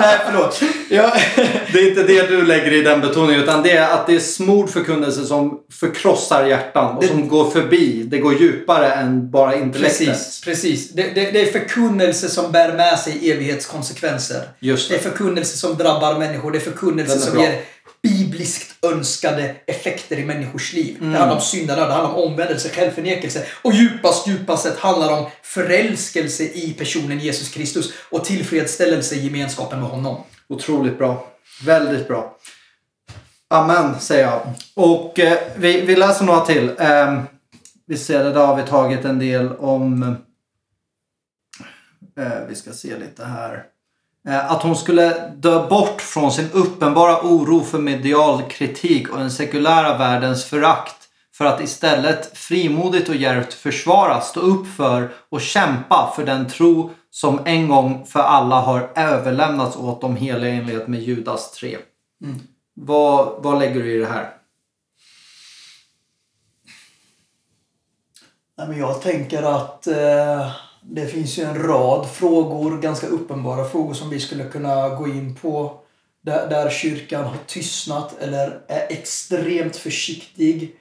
Speaker 2: Nej, förlåt. Ja. [LAUGHS]
Speaker 1: det är inte det du lägger i den betoningen utan det är att det är smord förkunnelse som förkrossar hjärtan och det... som går förbi. Det går djupare än bara intellektet.
Speaker 2: Precis. precis. Det, det, det är förkunnelse som bär med sig evighetskonsekvenser.
Speaker 1: Just
Speaker 2: det. det är förkunnelse som drabbar människor. Det är förkunnelse som ger bibliskt önskade effekter i människors liv. Mm. Det handlar om syndanöd, det handlar om omvändelse, självförnekelse. Och djupast, djupast sett handlar om förälskelse i personen Jesus Kristus och tillfredsställelse i gemenskapen med honom.
Speaker 1: Otroligt bra. Väldigt bra. Amen, säger jag. Och eh, vi, vi läser några till. Eh, vi ser det, där har vi tagit en del om... Eh, vi ska se lite här. Eh, att hon skulle dö bort från sin uppenbara oro för medial kritik och den sekulära världens förakt för att istället frimodigt och djärvt försvara, stå upp för och kämpa för den tro som en gång för alla har överlämnats åt de heliga i enlighet med Judas 3.
Speaker 2: Mm.
Speaker 1: Vad, vad lägger du i det här?
Speaker 2: Nej, men jag tänker att eh, det finns ju en rad frågor, ganska uppenbara frågor som vi skulle kunna gå in på. Där, där kyrkan har tystnat eller är extremt försiktig.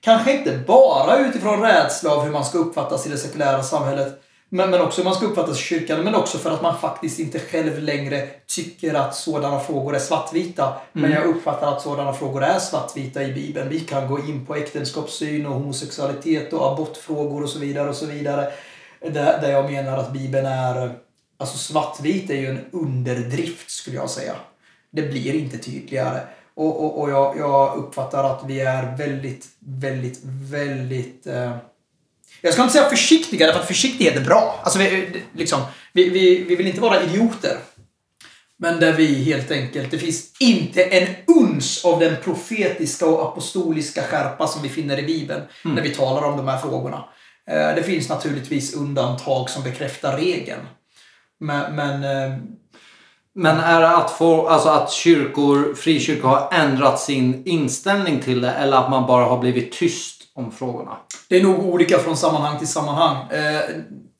Speaker 2: Kanske inte bara utifrån rädsla av hur man ska uppfattas i det sekulära samhället. Men, men också man ska uppfattas kyrkan. Men också för att man faktiskt inte själv längre tycker att sådana frågor är svartvita. Men jag uppfattar att sådana frågor är svartvita i Bibeln. Vi kan gå in på äktenskapssyn och homosexualitet och abortfrågor och så vidare. och så vidare. Där, där jag menar att Bibeln är... Alltså svartvit är ju en underdrift skulle jag säga. Det blir inte tydligare. Och, och, och jag, jag uppfattar att vi är väldigt, väldigt, väldigt... Eh, jag ska inte säga försiktiga, därför att försiktighet är bra. Alltså vi, liksom, vi, vi, vi vill inte vara idioter. Men där vi helt enkelt, det finns inte en uns av den profetiska och apostoliska skärpa som vi finner i Bibeln när vi talar om de här frågorna. Eh, Det finns naturligtvis undantag som bekräftar regeln. Men, men eh,
Speaker 1: Men är det att, få, alltså att kyrkor, frikyrkor har ändrat sin inställning till det eller att man bara har blivit tyst om frågorna?
Speaker 2: Det är nog olika från sammanhang till sammanhang. Eh,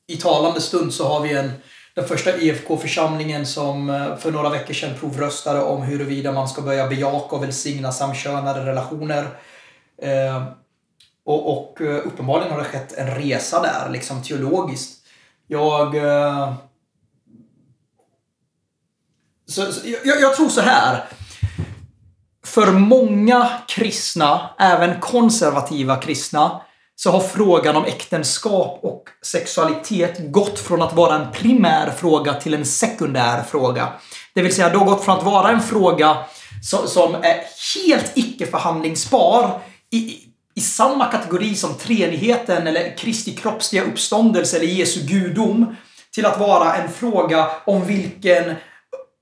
Speaker 2: I talande stund så har vi en, den första EFK-församlingen som eh, för några veckor sedan provröstade om huruvida man ska börja bejaka och välsigna samkönade relationer. Eh, och, och eh, uppenbarligen har det skett en resa där, liksom teologiskt. Jag... Eh, så, så, jag, jag tror så här. För många kristna, även konservativa kristna, så har frågan om äktenskap och sexualitet gått från att vara en primär fråga till en sekundär fråga. Det vill säga, det har gått från att vara en fråga som, är helt icke-förhandlingsbar i, i samma kategori som treenigheten eller Kristi kroppsliga uppståndelse eller Jesu gudom till att vara en fråga om vilken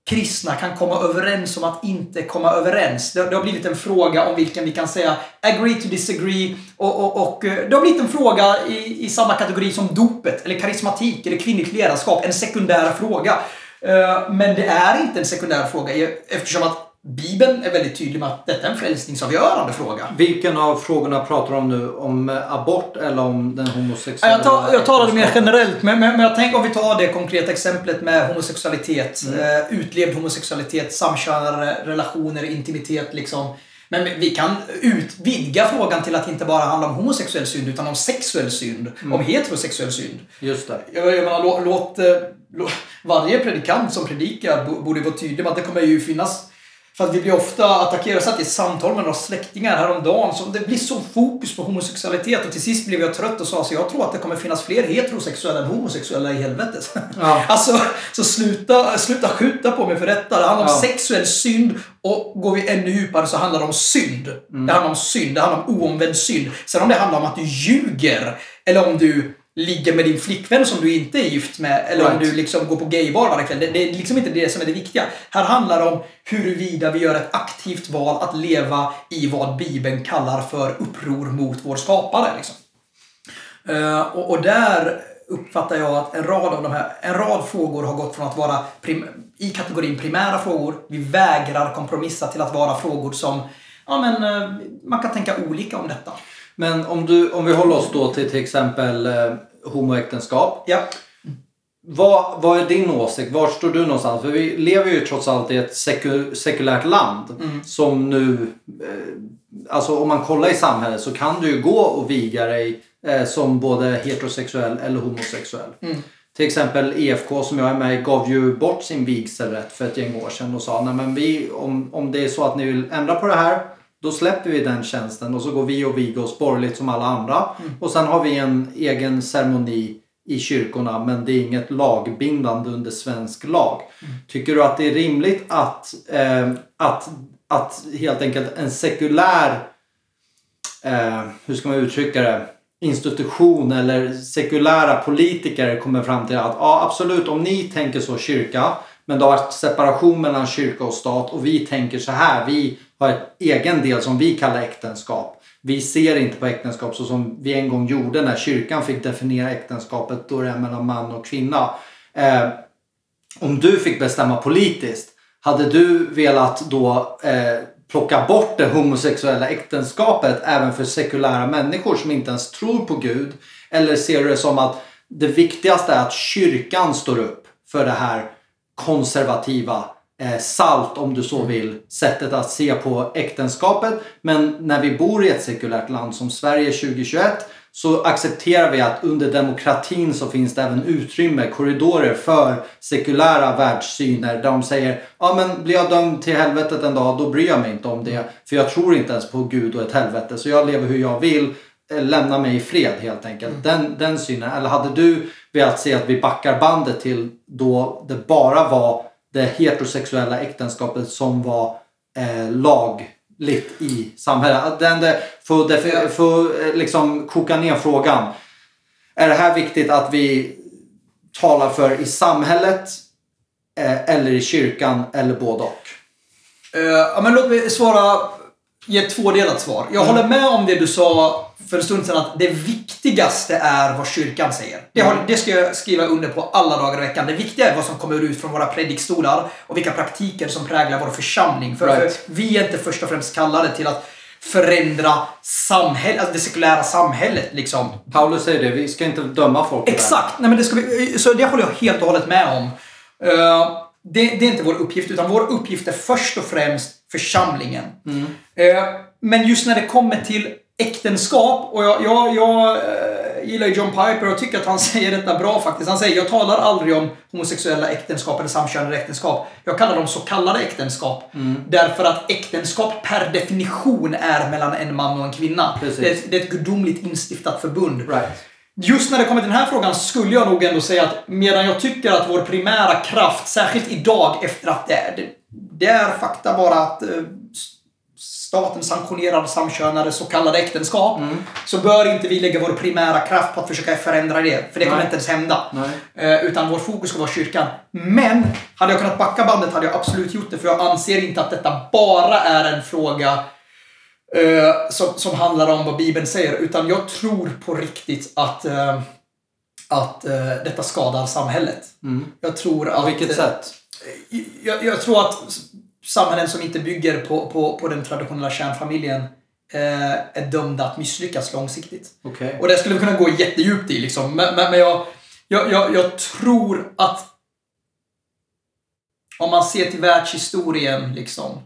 Speaker 2: kristna kan komma överens om att inte komma överens. Det, det har blivit en fråga om vilken vi kan säga agree to disagree och, och, och eh, det har blivit en fråga i, i samma kategori som dopet eller karismatik eller kvinnligt ledarskap. En sekundär fråga. Eh, men det är inte en sekundär fråga eh, eftersom att Bibeln är väldigt tydlig med att detta är en frälsningsavgörande fråga.
Speaker 1: Vilken av frågorna pratar du om nu? Om eh, abort eller om den homosexuella
Speaker 2: Jag, tar, jag talade mer generellt, men, men, men jag tänker om vi tar det konkreta exemplet med homosexualitet. Eh, utlevd homosexualitet, samkönade relationer, intimitet liksom. Men vi kan utvidga frågan till att inte bara handla om homosexuell synd utan om sexuell synd. Om heterosexuell synd.
Speaker 1: Just det.
Speaker 2: Jag, jag menar, låt, låt, eh, lå- varje predikant som predikar bo- borde vara tydlig med att det kommer ju finnas för att vi blir ofta attackerade. Jag satt i ett samtal med några släktingar häromdagen. Så det blir så fokus på homosexualitet och till sist blev jag trött och sa så jag tror att det kommer finnas fler heterosexuella än homosexuella i helvetet.
Speaker 1: Ja. [LAUGHS]
Speaker 2: alltså, så sluta, sluta skjuta på mig för detta. Det handlar om
Speaker 1: Ja.
Speaker 2: sexuell synd och går vi ännu djupare så handlar det om synd. Det handlar om synd, det handlar om oomvänd synd. Sen om det handlar om att du ljuger eller om du ligger med din flickvän som du inte är gift med eller om
Speaker 1: Right.
Speaker 2: du liksom går på gaybar varje kväll. Det, det är liksom inte det som är det viktiga. Här handlar det om huruvida vi gör ett aktivt val att leva i vad Bibeln kallar för uppror mot vår skapare. Liksom. Eh, och, och där uppfattar jag att en rad av de här, en rad frågor har gått från att vara prim, i kategorin primära frågor, vi vägrar kompromissa till att vara frågor som, ja men eh, man kan tänka olika om detta.
Speaker 1: Men om, du, om vi håller oss då till till exempel eh, homoäktenskap.
Speaker 2: Ja.
Speaker 1: Vad, vad är din åsikt? Var står du någonstans? För vi lever ju trots allt i ett seku, sekulärt land som nu... Eh, alltså om man kollar i samhället så kan du ju gå och viga dig eh, som både heterosexuell eller homosexuell. Till exempel EFK som jag är med i gav ju bort sin vigselrätt för ett gäng år sedan och sa Nej, men vi, om, om det är så att ni vill ändra på det här då släpper vi den tjänsten och så går vi och viger oss borgerligt som alla andra. Och sen har vi en egen ceremoni i kyrkorna men det är inget lagbindande under svensk lag. Tycker du att det är rimligt att, eh, att, att helt enkelt en sekulär, eh, hur ska man uttrycka det, institution eller sekulära politiker kommer fram till att ja absolut om ni tänker så kyrka men det har varit separation mellan kyrka och stat och vi tänker så här. Vi har en egen del som vi kallar äktenskap. Vi ser inte på äktenskap så som vi en gång gjorde när kyrkan fick definiera äktenskapet då det är mellan man och kvinna. Eh, om du fick bestämma politiskt, hade du velat då eh, plocka bort det homosexuella äktenskapet även för sekulära människor som inte ens tror på Gud? Eller ser du det som att det viktigaste är att kyrkan står upp för det här konservativa salt om du så vill sättet att se på äktenskapet. Men när vi bor i ett sekulärt land som Sverige 2021 så accepterar vi att under demokratin så finns det även utrymme, korridorer för sekulära världssyner där de säger ja men blir jag dömd till helvetet en dag då bryr jag mig inte om det för jag tror inte ens på Gud och ett helvete så jag lever hur jag vill. Eh, lämna mig i fred helt enkelt. Mm. Den, den synen. Eller hade du velat se att vi backar bandet till då det bara var det heterosexuella äktenskapet som var eh, lagligt i samhället. Den, det, för, för eh, liksom koka ner frågan. Är det här viktigt att vi talar för i samhället eh, eller i kyrkan eller både och?
Speaker 2: Uh, ja, men låt mig svara, ge ett tvådelat svar. Jag mm. håller med om det du sa för en stund sedan att det viktigaste är vad kyrkan säger. Det, har, det ska jag skriva under på alla dagar i veckan. Det viktiga är vad som kommer ut från våra predikstolar och vilka praktiker som präglar vår församling. För, right. för vi är inte först och främst kallade till att förändra samhället, alltså det sekulära samhället. Liksom.
Speaker 1: Paulus säger det, vi ska inte döma folk.
Speaker 2: Exakt! Nej, men det, ska vi, så det håller jag helt och hållet med om. Uh, det, det, är inte vår uppgift, utan vår uppgift är först och främst församlingen. Mm. Uh, men just när det kommer till äktenskap. Och jag, jag, jag äh, gillar John Piper och tycker att han [LAUGHS] säger detta bra faktiskt. Han säger jag talar aldrig om homosexuella äktenskap eller samkönade äktenskap. Jag kallar dem så kallade äktenskap. Mm. Därför att äktenskap per definition är mellan en man och en kvinna. Det är, det är, ett gudomligt instiftat förbund.
Speaker 1: Right.
Speaker 2: Just när det kommer till den här frågan skulle jag nog ändå säga att medan jag tycker att vår primära kraft, särskilt idag efter att det det är fakta bara att eh, staten sanktionerar samkönade så kallade äktenskap. Mm. Så bör inte vi lägga vår primära kraft på att försöka förändra det. För det kommer Nej. inte ens hända. Eh, utan vår fokus ska vara kyrkan. Men hade jag kunnat backa bandet hade jag absolut gjort det. För jag anser inte att detta bara är en fråga eh, som, som handlar om vad Bibeln säger. Utan jag tror på riktigt att eh, att uh, detta skadar samhället.
Speaker 1: Mm.
Speaker 2: Jag tror att...
Speaker 1: På vilket sätt?
Speaker 2: Jag, jag, tror att samhällen som inte bygger på, på, på den traditionella kärnfamiljen eh, är dömda att misslyckas långsiktigt.
Speaker 1: Okay.
Speaker 2: Och det skulle vi kunna gå jättedjupt i. Liksom. Men, men, men jag, jag, jag, jag tror att om man ser till världshistorien liksom,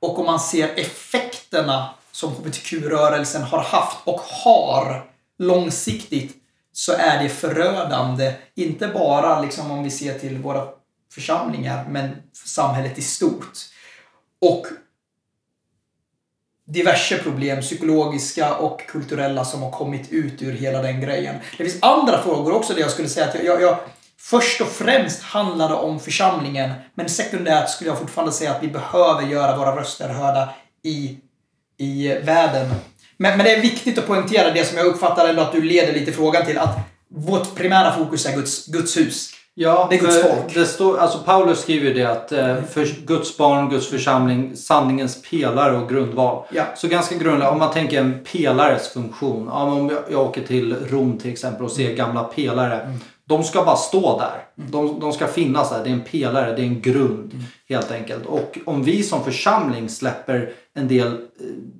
Speaker 2: och om man ser effekterna som hbtq-rörelsen har haft och har långsiktigt så är det förödande. Inte bara liksom, om vi ser till våra församlingar, men för samhället i stort. Och diverse problem, psykologiska och kulturella, som har kommit ut ur hela den grejen. Det finns andra frågor också där jag skulle säga att jag, jag, jag först och främst handlar det om församlingen, men sekundärt skulle jag fortfarande säga att vi behöver göra våra röster hörda i, i världen. Men, men det är viktigt att poängtera det som jag uppfattar ändå att du leder lite frågan till, att vårt primära fokus är Guds, Guds hus.
Speaker 1: Ja, det är Guds folk. Det står, alltså Paulus skriver ju det att eh, för Guds barn, Guds församling, sanningens pelare och grundval.
Speaker 2: Ja.
Speaker 1: Så ganska grundläggande, om man tänker en pelares funktion. om jag, jag åker till Rom till exempel och ser mm. gamla pelare. Mm. De ska bara stå där. Mm. De, de, ska finnas där. Det är en pelare, det är en grund mm. helt enkelt. Och om vi som församling släpper en del eh,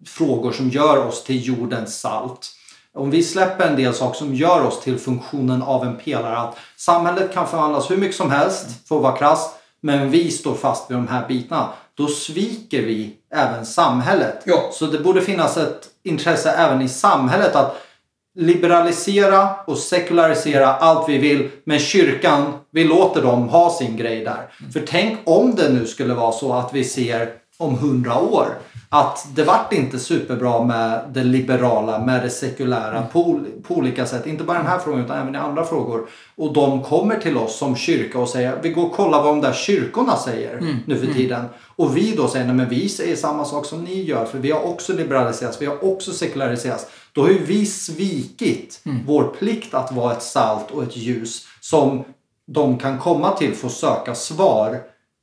Speaker 1: frågor som gör oss till jordens salt om vi släpper en del saker som gör oss till funktionen av en pelare. Att samhället kan förvandlas hur mycket som helst, för att vara krass. Men vi står fast vid de här bitarna. Då sviker vi även samhället.
Speaker 2: Ja.
Speaker 1: Så det borde finnas ett intresse även i samhället att liberalisera och sekularisera allt vi vill. Men kyrkan, vi låter dem ha sin grej där. Mm. För tänk om det nu skulle vara så att vi ser om hundra år. Att det vart inte superbra med det liberala, med det sekulära på, på olika sätt. Inte bara i den här frågan utan även i andra frågor. Och de kommer till oss som kyrka och säger vi går och kollar vad de där kyrkorna säger nu för tiden. Och vi då säger nej men vi säger samma sak som ni gör för vi har också liberaliserats, vi har också sekulariserats. Då har ju vi svikit vår plikt att vara ett salt och ett ljus som de kan komma till för att söka svar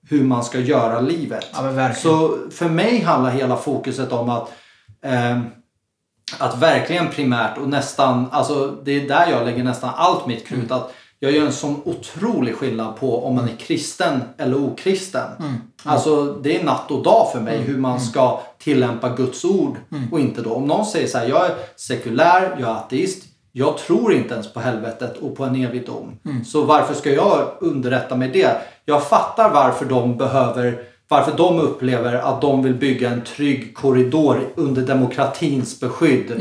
Speaker 1: hur man ska göra livet.
Speaker 2: Ja.
Speaker 1: Så för mig handlar hela fokuset om att eh, att verkligen primärt och nästan, alltså det är där jag lägger nästan allt mitt krut.
Speaker 2: Mm.
Speaker 1: Att jag gör en sån otrolig skillnad på om man är kristen eller okristen.
Speaker 2: Mm.
Speaker 1: Alltså det är natt och dag för mig hur man ska tillämpa Guds ord
Speaker 2: Mm.
Speaker 1: och inte då. Om någon säger så här, jag är sekulär, jag är ateist. Jag tror inte ens på helvetet och på en evig dom.
Speaker 2: Mm.
Speaker 1: Så varför ska jag underrätta mig det? Jag fattar varför de behöver varför de upplever att de vill bygga en trygg korridor under demokratins beskydd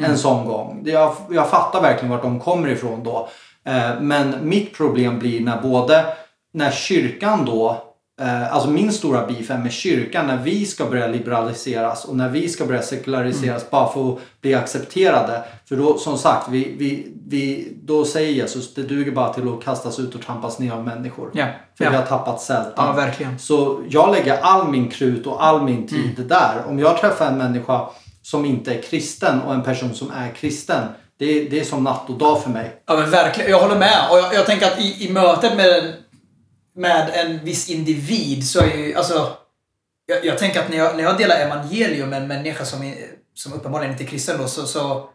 Speaker 1: en sån gång. Jag, jag fattar verkligen vart de kommer ifrån då. Eh, men mitt problem blir när både när kyrkan då alltså min stora beef är med kyrkan när vi ska börja liberaliseras och när vi ska börja sekulariseras bara för att bli accepterade. För då som sagt, vi, vi, vi, då säger Jesus det duger bara till att kastas ut och trampas ner av människor.
Speaker 2: Ja,
Speaker 1: För
Speaker 2: ja.
Speaker 1: vi har tappat sältan.
Speaker 2: Ja, verkligen.
Speaker 1: Så jag lägger all min krut och all min tid där. Om jag träffar en människa som inte är kristen och en person som är kristen. Det, det är som natt och dag för mig.
Speaker 2: Ja men verkligen, jag håller med. Och jag, jag tänker att i, i mötet med med en viss individ så är ju, alltså... Jag, jag tänker att när jag, när jag delar evangelium med en människa som, som uppenbarligen inte är kristen då, så, så...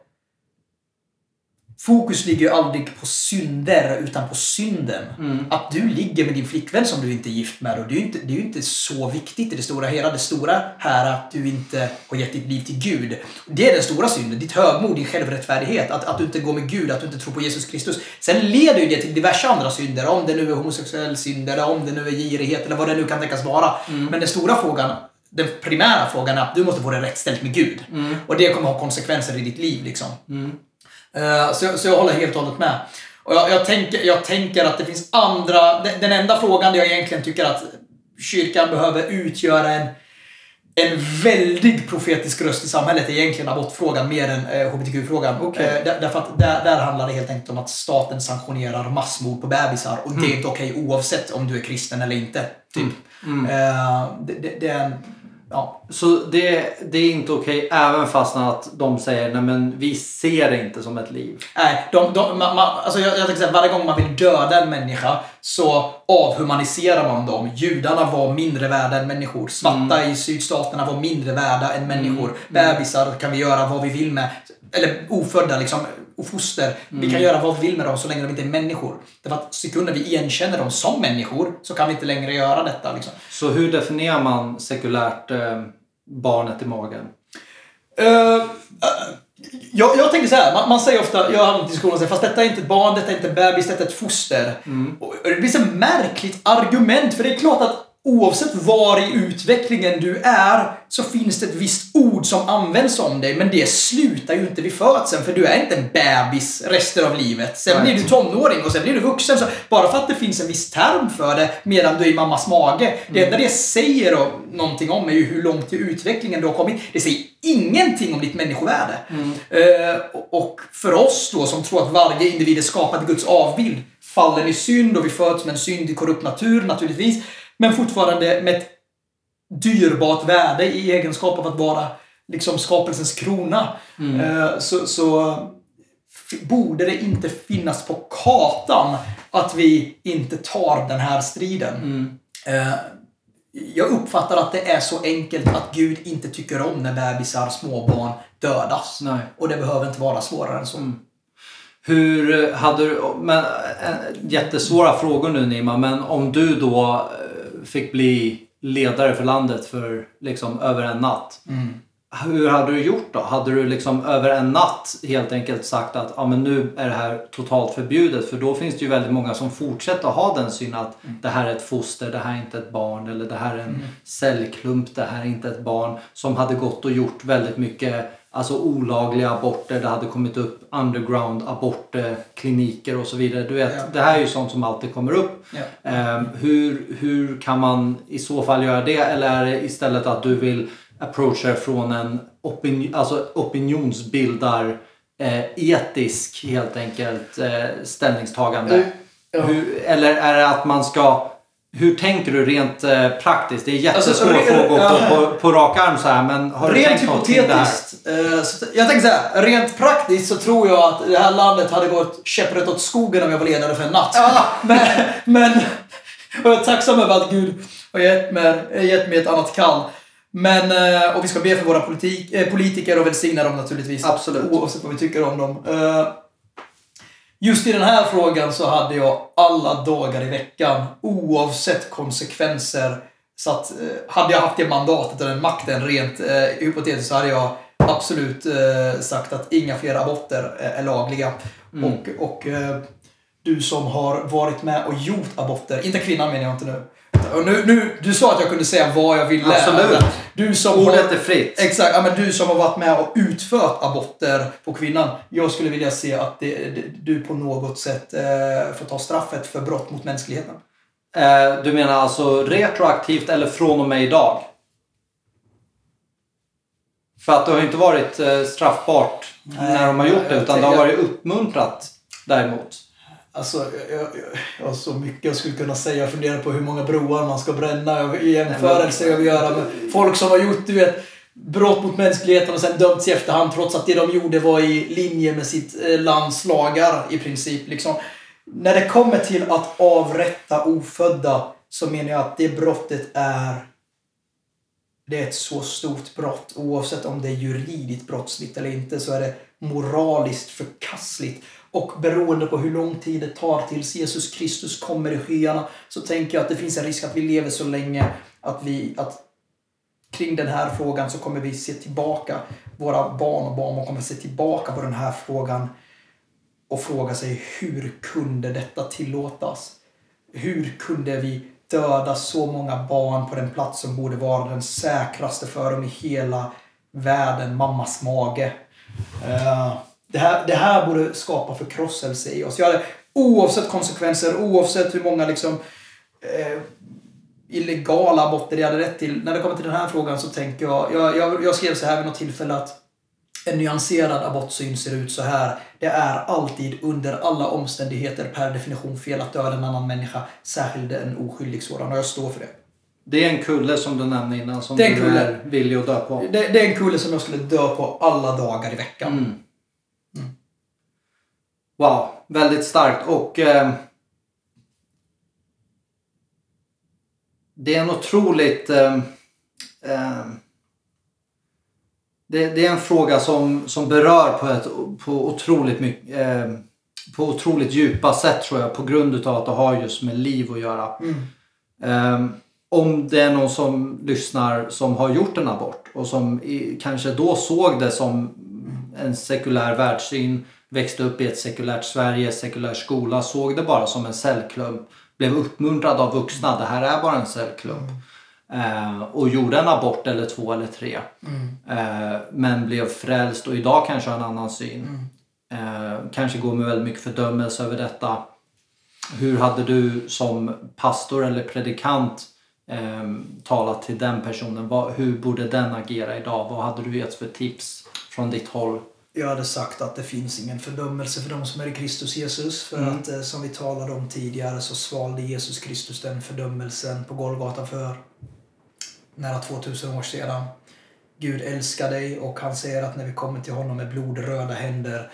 Speaker 2: Fokus ligger ju aldrig på synder utan på synden. Att du ligger med din flickvän som du inte är gift med, och det är ju inte, det är inte så viktigt i det stora hela. Det stora här är att du inte har gett ditt liv till Gud. Det är den stora synden. Ditt högmod, din självrättfärdighet. Att, att du inte går med Gud, att du inte tror på Jesus Kristus. Sen leder ju det till diverse andra synder. Om det nu är homosexuell synd, eller om det nu är girighet, eller vad det nu kan tänkas vara. Men den stora frågan, den primära frågan är att du måste få det rätt ställt med Gud. Och det kommer ha konsekvenser i ditt liv liksom. Eh, Så, så jag håller helt och hållet med. Och jag, jag, tänker, jag tänker att det finns andra... Den, enda frågan där jag egentligen tycker att kyrkan behöver utgöra en, en väldig profetisk röst i samhället är egentligen abortfrågan mer än eh, hbtq-frågan.
Speaker 1: Okej.
Speaker 2: Eh, där, därför att där, där handlar det helt enkelt om att staten sanktionerar massmord på bebisar och det är inte okej oavsett om du är kristen eller inte. Typ. Eh, det, det, det är en... Ja.
Speaker 1: Så det, det är inte okej även fast att de säger nej men vi ser det inte som ett liv.
Speaker 2: Nej, de, de, man, man, alltså jag, jag tänker säga, varje gång man vill döda en människa så avhumaniserar man dem. Judarna var mindre värda än människor. Svarta i sydstaterna var mindre värda än människor. Bebisar kan vi göra vad vi vill med. Eller ofödda liksom, och foster. Vi kan göra vad vi vill med dem så länge de inte är människor. Därför att sekunder vi igenkänner dem som människor så kan vi inte längre göra detta. Liksom.
Speaker 1: Så hur definierar man sekulärt eh, barnet i magen?
Speaker 2: Eh, eh, jag, jag tänker så här, man, man säger ofta, jag har haft diskussioner och säger, fast detta är inte ett barn, detta är inte en bebis, detta är ett foster. Och det blir så märkligt argument, för det är klart att oavsett var i utvecklingen du är så finns det ett visst ord som används om dig, men det slutar ju inte vid födseln, för du är inte en bebis resten av livet. Sen
Speaker 1: Nej.
Speaker 2: blir du tonåring och sen blir du vuxen. Så bara för att det finns en viss term för det medan du är i mammas mage. Det enda det säger då, någonting om är ju hur långt i utvecklingen du har kommit. Det säger ingenting om ditt människovärde. Eh, och- och för oss då som tror att varje individ är skapad i Guds avbild, fallen i synd och vi föds med en syndig korrupt natur naturligtvis, men fortfarande med ett dyrbart värde i egenskap av att vara liksom skapelsens krona. Eh, Så, så borde det inte finnas på kartan att vi inte tar den här striden. Eh, Jag uppfattar att det är så enkelt att Gud inte tycker om när bebisar, småbarn dödas.
Speaker 1: Nej.
Speaker 2: Och det behöver inte vara svårare än så.
Speaker 1: Hur eh, hade du, men, eh, jättesvåra frågor nu Nima, men om du då fick bli ledare för landet för liksom över en natt. Hur hade du gjort då? Hade du liksom över en natt helt enkelt sagt att ja, men nu är det här totalt förbjudet? För då finns det ju väldigt många som fortsätter att ha den synen att det här är ett foster, det här är inte ett barn eller det här är en cellklump, det här är inte ett barn. Som hade gått och gjort väldigt mycket alltså olagliga aborter. Det hade kommit upp underground abortkliniker och så vidare. Du vet,
Speaker 2: Ja.
Speaker 1: det här är ju sånt som alltid kommer upp.
Speaker 2: Ja.
Speaker 1: Eh, hur, hur kan man i så fall göra det? Eller är det istället att du vill approacha från en opini- alltså opinionsbildar eh, etisk helt enkelt eh, ställningstagande?
Speaker 2: Mm, ja.
Speaker 1: Hur, eller är det att man ska... Hur tänker du rent eh, praktiskt? Det är jättesvåra
Speaker 2: Alltså,
Speaker 1: frågor
Speaker 2: ja.
Speaker 1: på, på, på rak arm så här men har du
Speaker 2: Rent
Speaker 1: tänkt det här?
Speaker 2: hypotetiskt. eh, så Jag tänker så här, rent praktiskt så tror jag att det här landet hade gått käpprätt åt skogen om jag var ledare för en natt. [LAUGHS] Men, men och jag är tacksam över att Gud har gett mig, gett mig ett annat kall. Men, eh, och vi ska be för våra politik, politiker och välsigna dem naturligtvis.
Speaker 1: Absolut.
Speaker 2: Oavsett vad vi tycker om dem. Just i den här frågan så hade jag alla dagar i veckan, oavsett konsekvenser, så att eh, hade jag haft det mandatet den makten rent eh, hypotetiskt så hade jag absolut eh, sagt att inga fler aborter eh, är lagliga. Och, och eh, du som har varit med och gjort aborter, inte kvinnan menar jag inte nu. Och nu, nu du sa att jag kunde säga vad jag ville.
Speaker 1: Absolut.
Speaker 2: Du som
Speaker 1: Ordet
Speaker 2: har,
Speaker 1: är fritt.
Speaker 2: Exakt, ja, men du som har varit med och utfört aborter på kvinnan. Jag skulle vilja se att det, det, du på något sätt eh, får ta straffet för brott mot mänskligheten.
Speaker 1: Eh, du menar alltså retroaktivt eller från och med idag? För att det har inte varit eh, straffbart
Speaker 2: Nej,
Speaker 1: när de har gjort det utan det har varit uppmuntrat däremot.
Speaker 2: Alltså, jag, jag, jag har så mycket jag skulle kunna säga. Jag funderar på hur många broar man ska bränna. I jämförelse jag vill göra med folk som har gjort du vet, brott mot mänskligheten och sen dömts i efterhand trots att det de gjorde var i linje med sitt eh, lands lagar i princip. Liksom. När det kommer till att avrätta ofödda så menar jag att det brottet är det är ett så stort brott. Oavsett om det är juridiskt brottsligt eller inte så är det moraliskt förkastligt. Och beroende på hur lång tid det tar tills Jesus Kristus kommer i skyarna så tänker jag att det finns en risk att vi lever så länge att vi att kring den här frågan så kommer vi se tillbaka. Våra barn och barnbarn kommer se tillbaka på den här frågan och fråga sig hur kunde detta tillåtas? Hur kunde vi döda så många barn på den plats som borde vara den säkraste för dem i hela världen, mammas mage? Uh det, här, det här borde skapa förkrosselse i oss. Jag hade, oavsett konsekvenser, oavsett hur många liksom, eh, illegala aborter jag hade rätt till. När det kommer till den här frågan så tänker jag, jag, jag, jag skrev så här vid något tillfälle att en nyanserad abortsyn ser ut så här. Det är alltid under alla omständigheter per definition fel att döda en annan människa, särskilt en oskyldig sådan. Och jag står för det.
Speaker 1: Det är en kulle som du nämnde innan som
Speaker 2: Det är en
Speaker 1: du är villig att dö på.
Speaker 2: Det, det är en kulle som jag skulle dö på alla dagar i veckan.
Speaker 1: Mm. Wow, väldigt starkt. Och eh, det är en otroligt... Eh, eh, det, det är en fråga som, som berör på ett på otroligt, mycket, eh, på otroligt djupa sätt tror jag på grund utav att det har just med liv att göra.
Speaker 2: Mm.
Speaker 1: Ehm, om det är någon som lyssnar som har gjort en abort och som i, kanske då såg det som en sekulär världssyn, växte upp i ett sekulärt Sverige, sekulär skola, såg det bara som en cellklump, blev uppmuntrad av vuxna, det här är bara en cellklump. Eh, och gjorde en abort eller två eller tre. Eh, men blev frälst och idag kanske har en annan syn. Eh, kanske går med väldigt mycket fördömelse över detta. Hur hade du som pastor eller predikant eh, talat till den personen? Vad, hur borde den agera idag? Vad hade du gett för tips från ditt håll?
Speaker 2: Jag hade sagt att det finns ingen fördömelse för de som är i Kristus Jesus. För att eh, som vi talade om tidigare så svalde Jesus Kristus den fördömelsen på Golgata för nära 2000 år sedan. Gud älskar dig och han säger att när vi kommer till honom med blodröda händer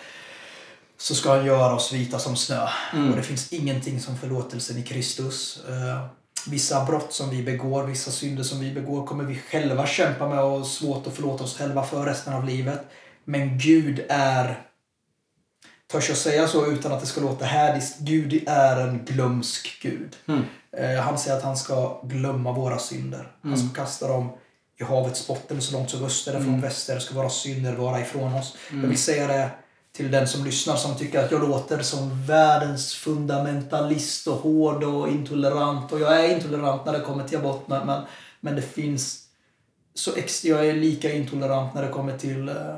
Speaker 2: så ska han göra oss vita som snö. Och det finns ingenting som förlåtelsen i Kristus. Eh, vissa brott som vi begår, vissa synder som vi begår kommer vi själva kämpa med och svårt att förlåta oss själva för resten av livet. Men Gud är, törs jag säga så utan att det ska låta härdiskt, Gud är en glömsk Gud. Eh, Han säger att han ska glömma våra synder. Han ska kasta dem i havets botten så långt som öster är från väster ska våra synder vara ifrån oss. Jag vill säga det till den som lyssnar som tycker att jag låter som världens fundamentalist och hård och intolerant. Och jag är intolerant när det kommer till abort men, men, det finns så ex, jag är lika intolerant när det kommer till eh,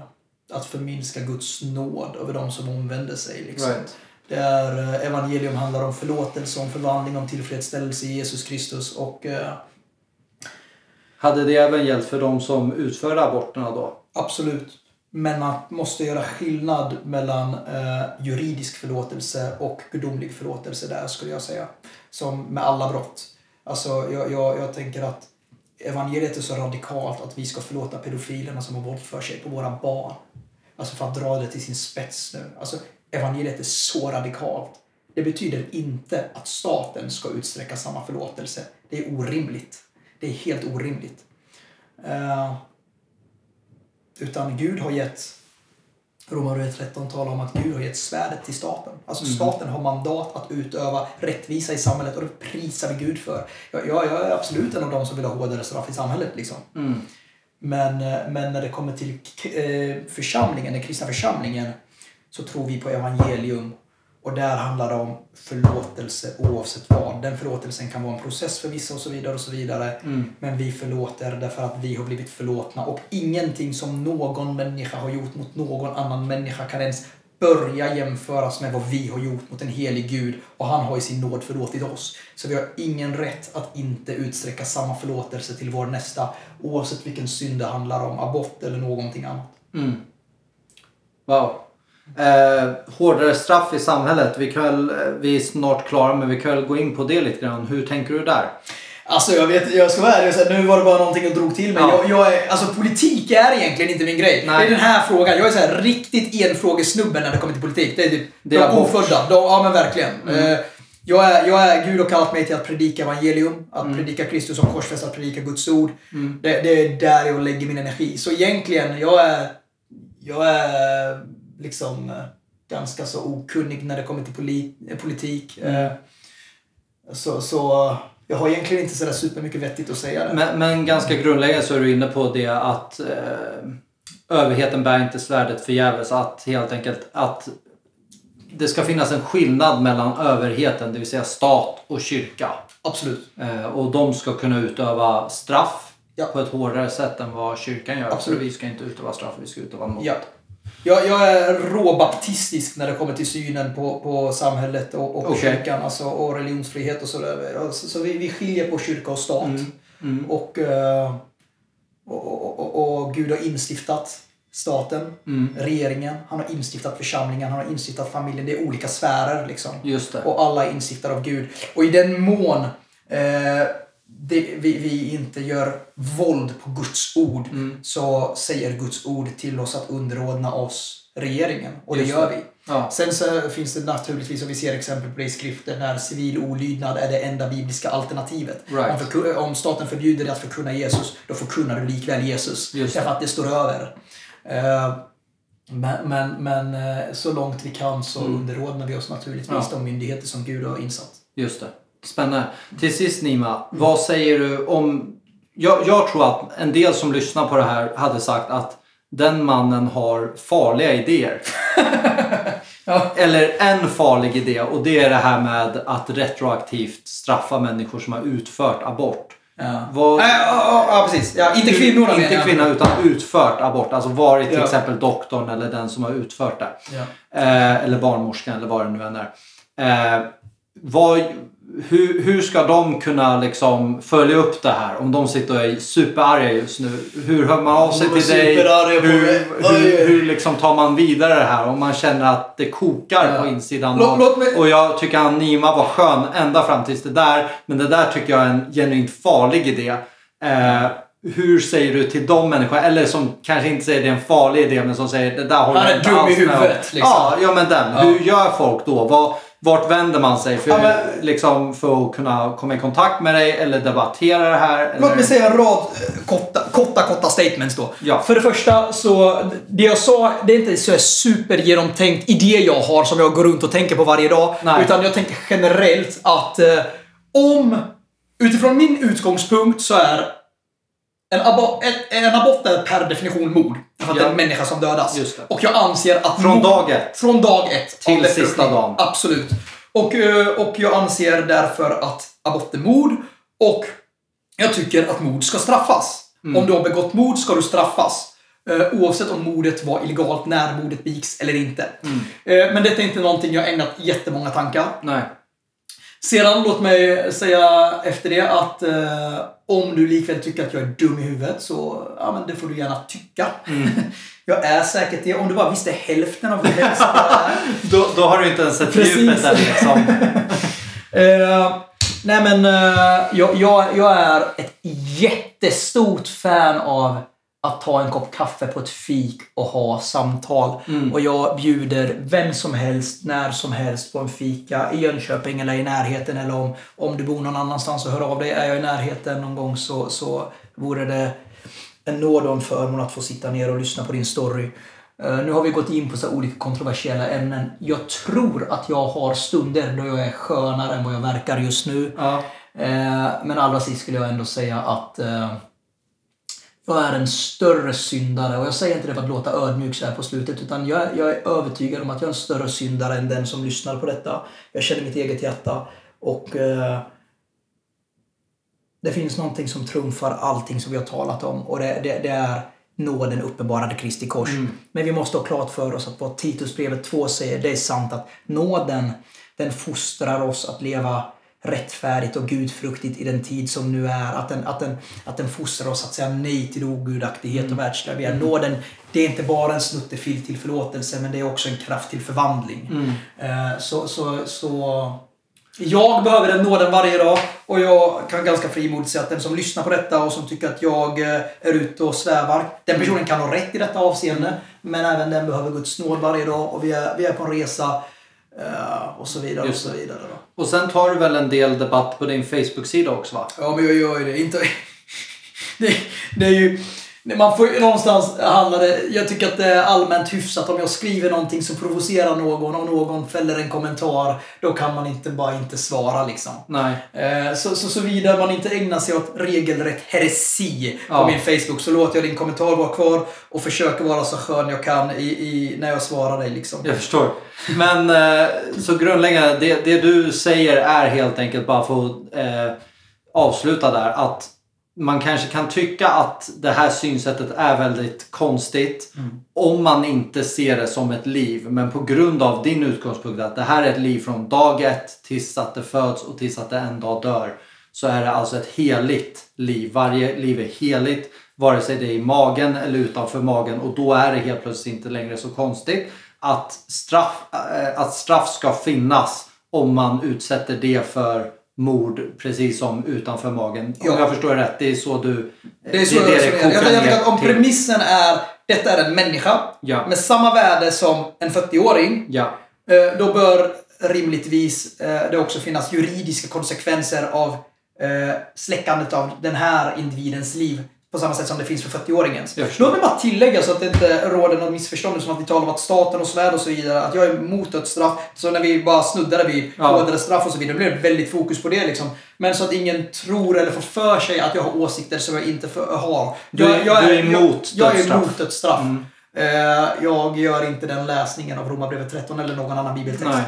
Speaker 2: att förminska Guds nåd över de som omvänder sig. Liksom.
Speaker 1: Right.
Speaker 2: Det är, eh, evangelium handlar om förlåtelse, om förvandling, om tillfredsställelse i Jesus Kristus. Och eh,
Speaker 1: Hade det även gällt för de som utförde aborterna då?
Speaker 2: absolut. Men man måste göra skillnad mellan eh, juridisk förlåtelse och gudomlig förlåtelse där skulle jag säga. Som med alla brott. Alltså jag, jag, jag tänker att evangeliet är så radikalt att vi ska förlåta pedofilerna som har våldfört sig på våra barn. Alltså för att dra det till sin spets nu. Alltså evangeliet är så radikalt. Det betyder inte att staten ska utsträcka samma förlåtelse. Det är orimligt. Det är helt orimligt. Uh, utan Gud har gett Romarbrevet 13 talar om att Gud har gett svärdet till staten. Alltså staten har mandat att utöva rättvisa i samhället och det prisar vi Gud för. Jag, jag, jag är absolut en av de som vill ha hårdare straff i samhället. Liksom.
Speaker 1: Mm.
Speaker 2: Men, eh, men när det kommer till eh, församlingen, den kristna församlingen, så tror vi på evangelium. Och där handlar det om förlåtelse oavsett vad. Den förlåtelsen kan vara en process för vissa och så vidare. och så vidare.
Speaker 1: Mm.
Speaker 2: Men vi förlåter därför att vi har blivit förlåtna. Och ingenting som någon människa har gjort mot någon annan människa kan ens börja jämföras med vad vi har gjort mot en helig Gud. Och han har i sin nåd förlåtit oss. Så vi har ingen rätt att inte utsträcka samma förlåtelse till vår nästa. Oavsett vilken synd det handlar om. Abort eller någonting annat.
Speaker 1: Mm. Wow. Eh, hårdare straff i samhället. Vi, kan eh, vi är snart klara men vi kan väl gå in på det lite grann. Hur tänker du där?
Speaker 2: Alltså jag vet, jag ska vara ärlig och nu var det bara någonting jag drog till mig.
Speaker 1: Ja.
Speaker 2: Jag, jag är, alltså politik är egentligen inte min grej.
Speaker 1: Nej.
Speaker 2: Det är den här frågan. Jag är så här riktigt enfrågesnubben när det kommer till politik. Det är typ
Speaker 1: Det är
Speaker 2: de ofödda. De, ja men verkligen. Eh, Jag är, jag är, Gud har kallat mig till att predika evangelium, att predika Kristus som korsfäst, att predika Guds ord. Det, det är där jag lägger min energi. Så egentligen, jag är, jag är liksom eh, ganska så okunnig när det kommer till poli, eh, politik. Eh, Så, så jag har egentligen inte sådär supermycket vettigt att säga.
Speaker 1: Men, men ganska grundläggande så är du inne på det att eh, överheten bär inte svärdet förgäves. Att helt enkelt att det ska finnas en skillnad mellan överheten, det vill säga stat och kyrka.
Speaker 2: Absolut.
Speaker 1: Eh, och de ska kunna utöva straff
Speaker 2: Ja.
Speaker 1: på ett hårdare sätt än vad kyrkan gör.
Speaker 2: Absolut.
Speaker 1: För vi ska inte utöva straff, vi ska utöva nåd.
Speaker 2: Ja. Jag, jag är råbaptistisk när det kommer till synen på, på samhället och, och
Speaker 1: Okej.
Speaker 2: kyrkan alltså, och religionsfrihet och sådär. Så, så vi, vi skiljer på kyrka och stat.
Speaker 1: Mm.
Speaker 2: Och, eh, och, och, och, och Gud har instiftat staten,
Speaker 1: Mm.
Speaker 2: regeringen, han har instiftat församlingen, han har instiftat familjen. Det är olika sfärer liksom. Och alla är instiftade av Gud. Och i den mån eh, det, vi, vi inte gör våld på Guds ord
Speaker 1: Mm.
Speaker 2: så säger Guds ord till oss att underordna oss regeringen. Och det
Speaker 1: Just
Speaker 2: gör
Speaker 1: det.
Speaker 2: vi.
Speaker 1: Ja.
Speaker 2: Sen så finns det naturligtvis, och vi ser exempel på det i skriften, när civil olydnad är det enda bibliska alternativet.
Speaker 1: Right.
Speaker 2: Om, förku- om staten förbjuder dig att förkunna Jesus, då förkunnar du likväl Jesus.
Speaker 1: Just.
Speaker 2: Därför att det står över. Eh, men, men, men eh, så långt vi kan så underordnar vi oss naturligtvis
Speaker 1: Mm. Ja.
Speaker 2: de myndigheter som Gud har insatt.
Speaker 1: Just det. Spännande. Till sist Nima, vad säger du om... Jag, jag tror att en del som lyssnar på det här hade sagt att den mannen har farliga idéer. [LAUGHS]
Speaker 2: Ja.
Speaker 1: Eller en farlig idé och det är det här med att retroaktivt straffa människor som har utfört abort.
Speaker 2: Ja.
Speaker 1: Vad-
Speaker 2: Ja, ja, ja, precis. Ja, inte kvinnorna
Speaker 1: Inte
Speaker 2: jag.
Speaker 1: kvinna utan utfört abort. Alltså varit till exempel doktorn eller den som har utfört det. Eh, eller barnmorskan eller vad det nu än är. Eh, vad, hur, hur ska de kunna liksom följa upp det här? Om de sitter och är superarga just nu. Hur hör man av sig till dig? Hur, hur, hur liksom tar man vidare det här? Om man känner att det kokar
Speaker 2: Ja.
Speaker 1: på insidan.
Speaker 2: Låt- låt mig-
Speaker 1: Och jag tycker att Nima var skön ända fram tills det där. Men det där tycker jag är en genuint farlig idé. Eh, hur säger du till de människorna, eller som kanske inte säger det är en farlig idé, men som säger det där håller jag inte alls med om."
Speaker 2: liksom.
Speaker 1: Ja, ja men den.
Speaker 2: Ja.
Speaker 1: Hur gör folk då? Vad, vart vänder man sig för,
Speaker 2: Ja, men-
Speaker 1: liksom, för att kunna komma i kontakt med dig eller debattera det här? Eller?
Speaker 2: Låt mig säga en rad eh, korta, korta, korta statements då.
Speaker 1: Ja.
Speaker 2: För det första så, det jag sa, det är inte så supergenomtänkt idé jag har som jag går runt och tänker på varje dag.
Speaker 1: Nej.
Speaker 2: Utan jag tänker generellt att eh, om, utifrån min utgångspunkt så är en, abo, en, en abort är per definition mord. För att det är en människa som dödas.
Speaker 1: Just det.
Speaker 2: Och jag anser att
Speaker 1: Från dag ett.
Speaker 2: Från dag ett.
Speaker 1: Till sista dagen.
Speaker 2: Absolut. Och, eh, och jag anser därför att abort är mord. Och jag tycker att mord ska straffas.
Speaker 1: Mm.
Speaker 2: Om du har begått mord ska du straffas. Eh, oavsett om mordet var illegalt när mordet begicks eller inte. Eh, men detta är inte någonting jag ägnat jättemånga tankar.
Speaker 1: Nej.
Speaker 2: Sedan, låt mig säga efter det att eh, om du likväl tycker att jag är dum i huvudet så, ja men det får du gärna tycka. [LAUGHS] jag är säkert det. Om du bara visste hälften av är. [LAUGHS]
Speaker 1: Då, då har du inte ens sett djupet än liksom. [LAUGHS]
Speaker 2: Eh, nej men eh, jag, jag, jag är ett jättestort fan av att ta en kopp kaffe på ett fik och ha samtal. Och jag bjuder vem som helst, när som helst på en fika i Jönköping eller i närheten. Eller om, om du bor någon annanstans och hör av dig. Är jag i närheten någon gång så, så vore det en nåd och en förmån att få sitta ner och lyssna på din story. Eh, nu har vi gått in på så olika kontroversiella ämnen. Jag tror att jag har stunder då jag är skönare än vad jag verkar just nu.
Speaker 1: Ja.
Speaker 2: Eh, men allra sist skulle jag ändå säga att eh, jag är en större syndare. Och jag säger inte det för att låta ödmjuk så här på slutet. Utan jag, jag är övertygad om att jag är en större syndare än den som lyssnar på detta. Jag känner mitt eget hjärta. Och eh, det finns någonting som trumfar allting som vi har talat om. Och det, det, det är nåden uppenbarade Kristi kors. Men vi måste ha klart för oss att vad Titusbrevet 2 säger, det är sant att nåden, den fostrar oss att leva rättfärdigt och gudfruktigt i den tid som nu är. Att den, att den, att den fostrar oss att säga nej till ogudaktighet och världsliga Nåden, det är inte bara en snuttefilt till förlåtelse, men det är också en kraft till förvandling. Eh, Så, så, så jag behöver den nåden varje dag och jag kan ganska frimodigt säga att den som lyssnar på detta och som tycker att jag eh, är ute och svävar, den personen kan ha rätt i detta avseende. Men även den behöver Guds nåd varje dag och vi är, vi är på en resa och så vidare.
Speaker 1: Just
Speaker 2: och så vidare då.
Speaker 1: Och sen tar du väl en del debatt på din Facebook-sida också va?
Speaker 2: Ja, men jag gör ju det. Inte... [LAUGHS] det, det är ju... Man får ju någonstans handla det... Jag tycker att det är allmänt hyfsat om jag skriver någonting som provocerar någon och någon fäller en kommentar. Då kan man inte bara inte svara liksom.
Speaker 1: Nej.
Speaker 2: Eh, Så, så, så vidare man inte ägnar sig åt regelrätt heresi på
Speaker 1: Ja.
Speaker 2: min Facebook så låter jag din kommentar vara kvar och försöker vara så skön jag kan i, i, när jag svarar dig. Liksom.
Speaker 1: Jag förstår. Men eh, så grundläggande, det, det du säger är helt enkelt bara för att eh, avsluta där att man kanske kan tycka att det här synsättet är väldigt konstigt om man inte ser det som ett liv. Men på grund av din utgångspunkt att det här är ett liv från dag ett tills att det föds och tills att det en dag dör. Så är det alltså ett heligt liv. Varje liv är heligt. Vare sig det är i magen eller utanför magen. Och då är det helt plötsligt inte längre så konstigt att straff, eh, att straff ska finnas om man utsätter det för mord precis som utanför magen.
Speaker 2: Ja.
Speaker 1: Om jag förstår det rätt. Det är så du...
Speaker 2: Det är så jag resonerar. Jag, jag, jag, om premissen är detta är en människa
Speaker 1: Ja.
Speaker 2: med samma värde som en 40-åring.
Speaker 1: Ja.
Speaker 2: eh, Då bör rimligtvis eh, det också finnas juridiska konsekvenser av eh, släckandet av den här individens liv. På samma sätt som det finns för 40-åringens.
Speaker 1: Jag förstår.
Speaker 2: Låt mig bara tillägga så att det inte råder något missförstånd som att vi talar om att staten och svärd och så vidare, att jag är emot dödsstraff. Så när vi bara snuddade vid
Speaker 1: Ja.
Speaker 2: hårdare straff och så vidare, då blir det väldigt fokus på det liksom. Men så att ingen tror eller får för sig att jag har åsikter som jag inte för, har.
Speaker 1: Du-
Speaker 2: jag, jag
Speaker 1: du är emot
Speaker 2: jag, jag är
Speaker 1: dödsstraff.
Speaker 2: emot dödsstraff. Eh, jag gör inte den läsningen av Romarbrevet 13 eller någon annan bibeltext.
Speaker 1: Nej.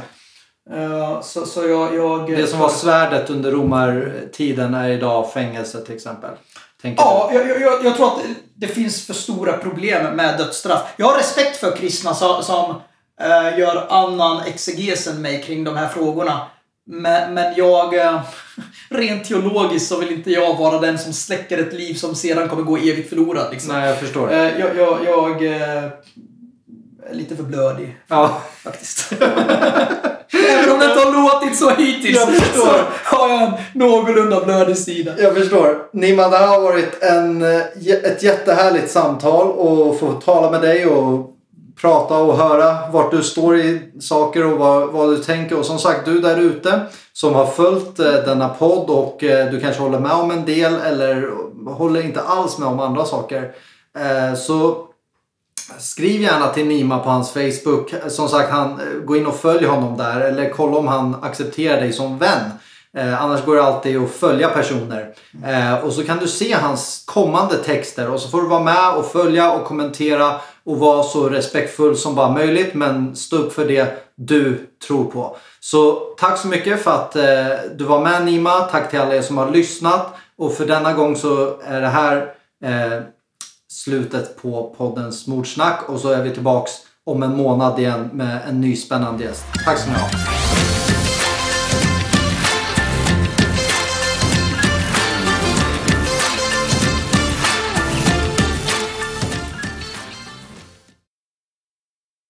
Speaker 2: Eh, så, så jag... jag
Speaker 1: Det som var svärdet under romartiden är idag fängelse till exempel.
Speaker 2: Ja, jag, jag- jag, tror att det finns för stora problem med dödsstraff. Jag har respekt för kristna som, som eh, gör annan exeges än mig kring de här frågorna. Men, men jag... Eh, [LAUGHS] rent teologiskt så vill inte jag vara den som släcker ett liv som sedan kommer gå evigt förlorat. Liksom.
Speaker 1: Nej, jag förstår.
Speaker 2: Eh, jag jag, jag eh, är lite för blödig.
Speaker 1: Ja.
Speaker 2: faktiskt. [LAUGHS] Även om det inte har låtit så hittills
Speaker 1: Jag förstår.
Speaker 2: så har jag en någorlunda blödig sida.
Speaker 1: Jag förstår. Nima, det här har varit en, eh, ett jättehärligt samtal och få tala med dig och prata och höra vart du står i saker och vad, vad du tänker. Och som sagt, du där ute som har följt eh, denna podd och eh, du kanske håller med om en del eller håller inte alls med om andra saker. Så Skriv gärna till Nima på hans Facebook. Som sagt, han, eh, gå in och följ honom där. Eller kolla om han accepterar dig som vän. Eh, annars går det alltid att följa personer. Eh, och så kan du se hans kommande texter. Och så får du vara med och följa och kommentera. Och vara så respektfull som bara möjligt. Men stå upp för det du tror på. Så tack så mycket för att eh, du var med Nima. Tack till alla er som har lyssnat. Och för denna gång så är det här eh, slutet på poddens mordsnack och så är vi tillbaks om en månad igen med en ny spännande gäst. Tack ska ni ha.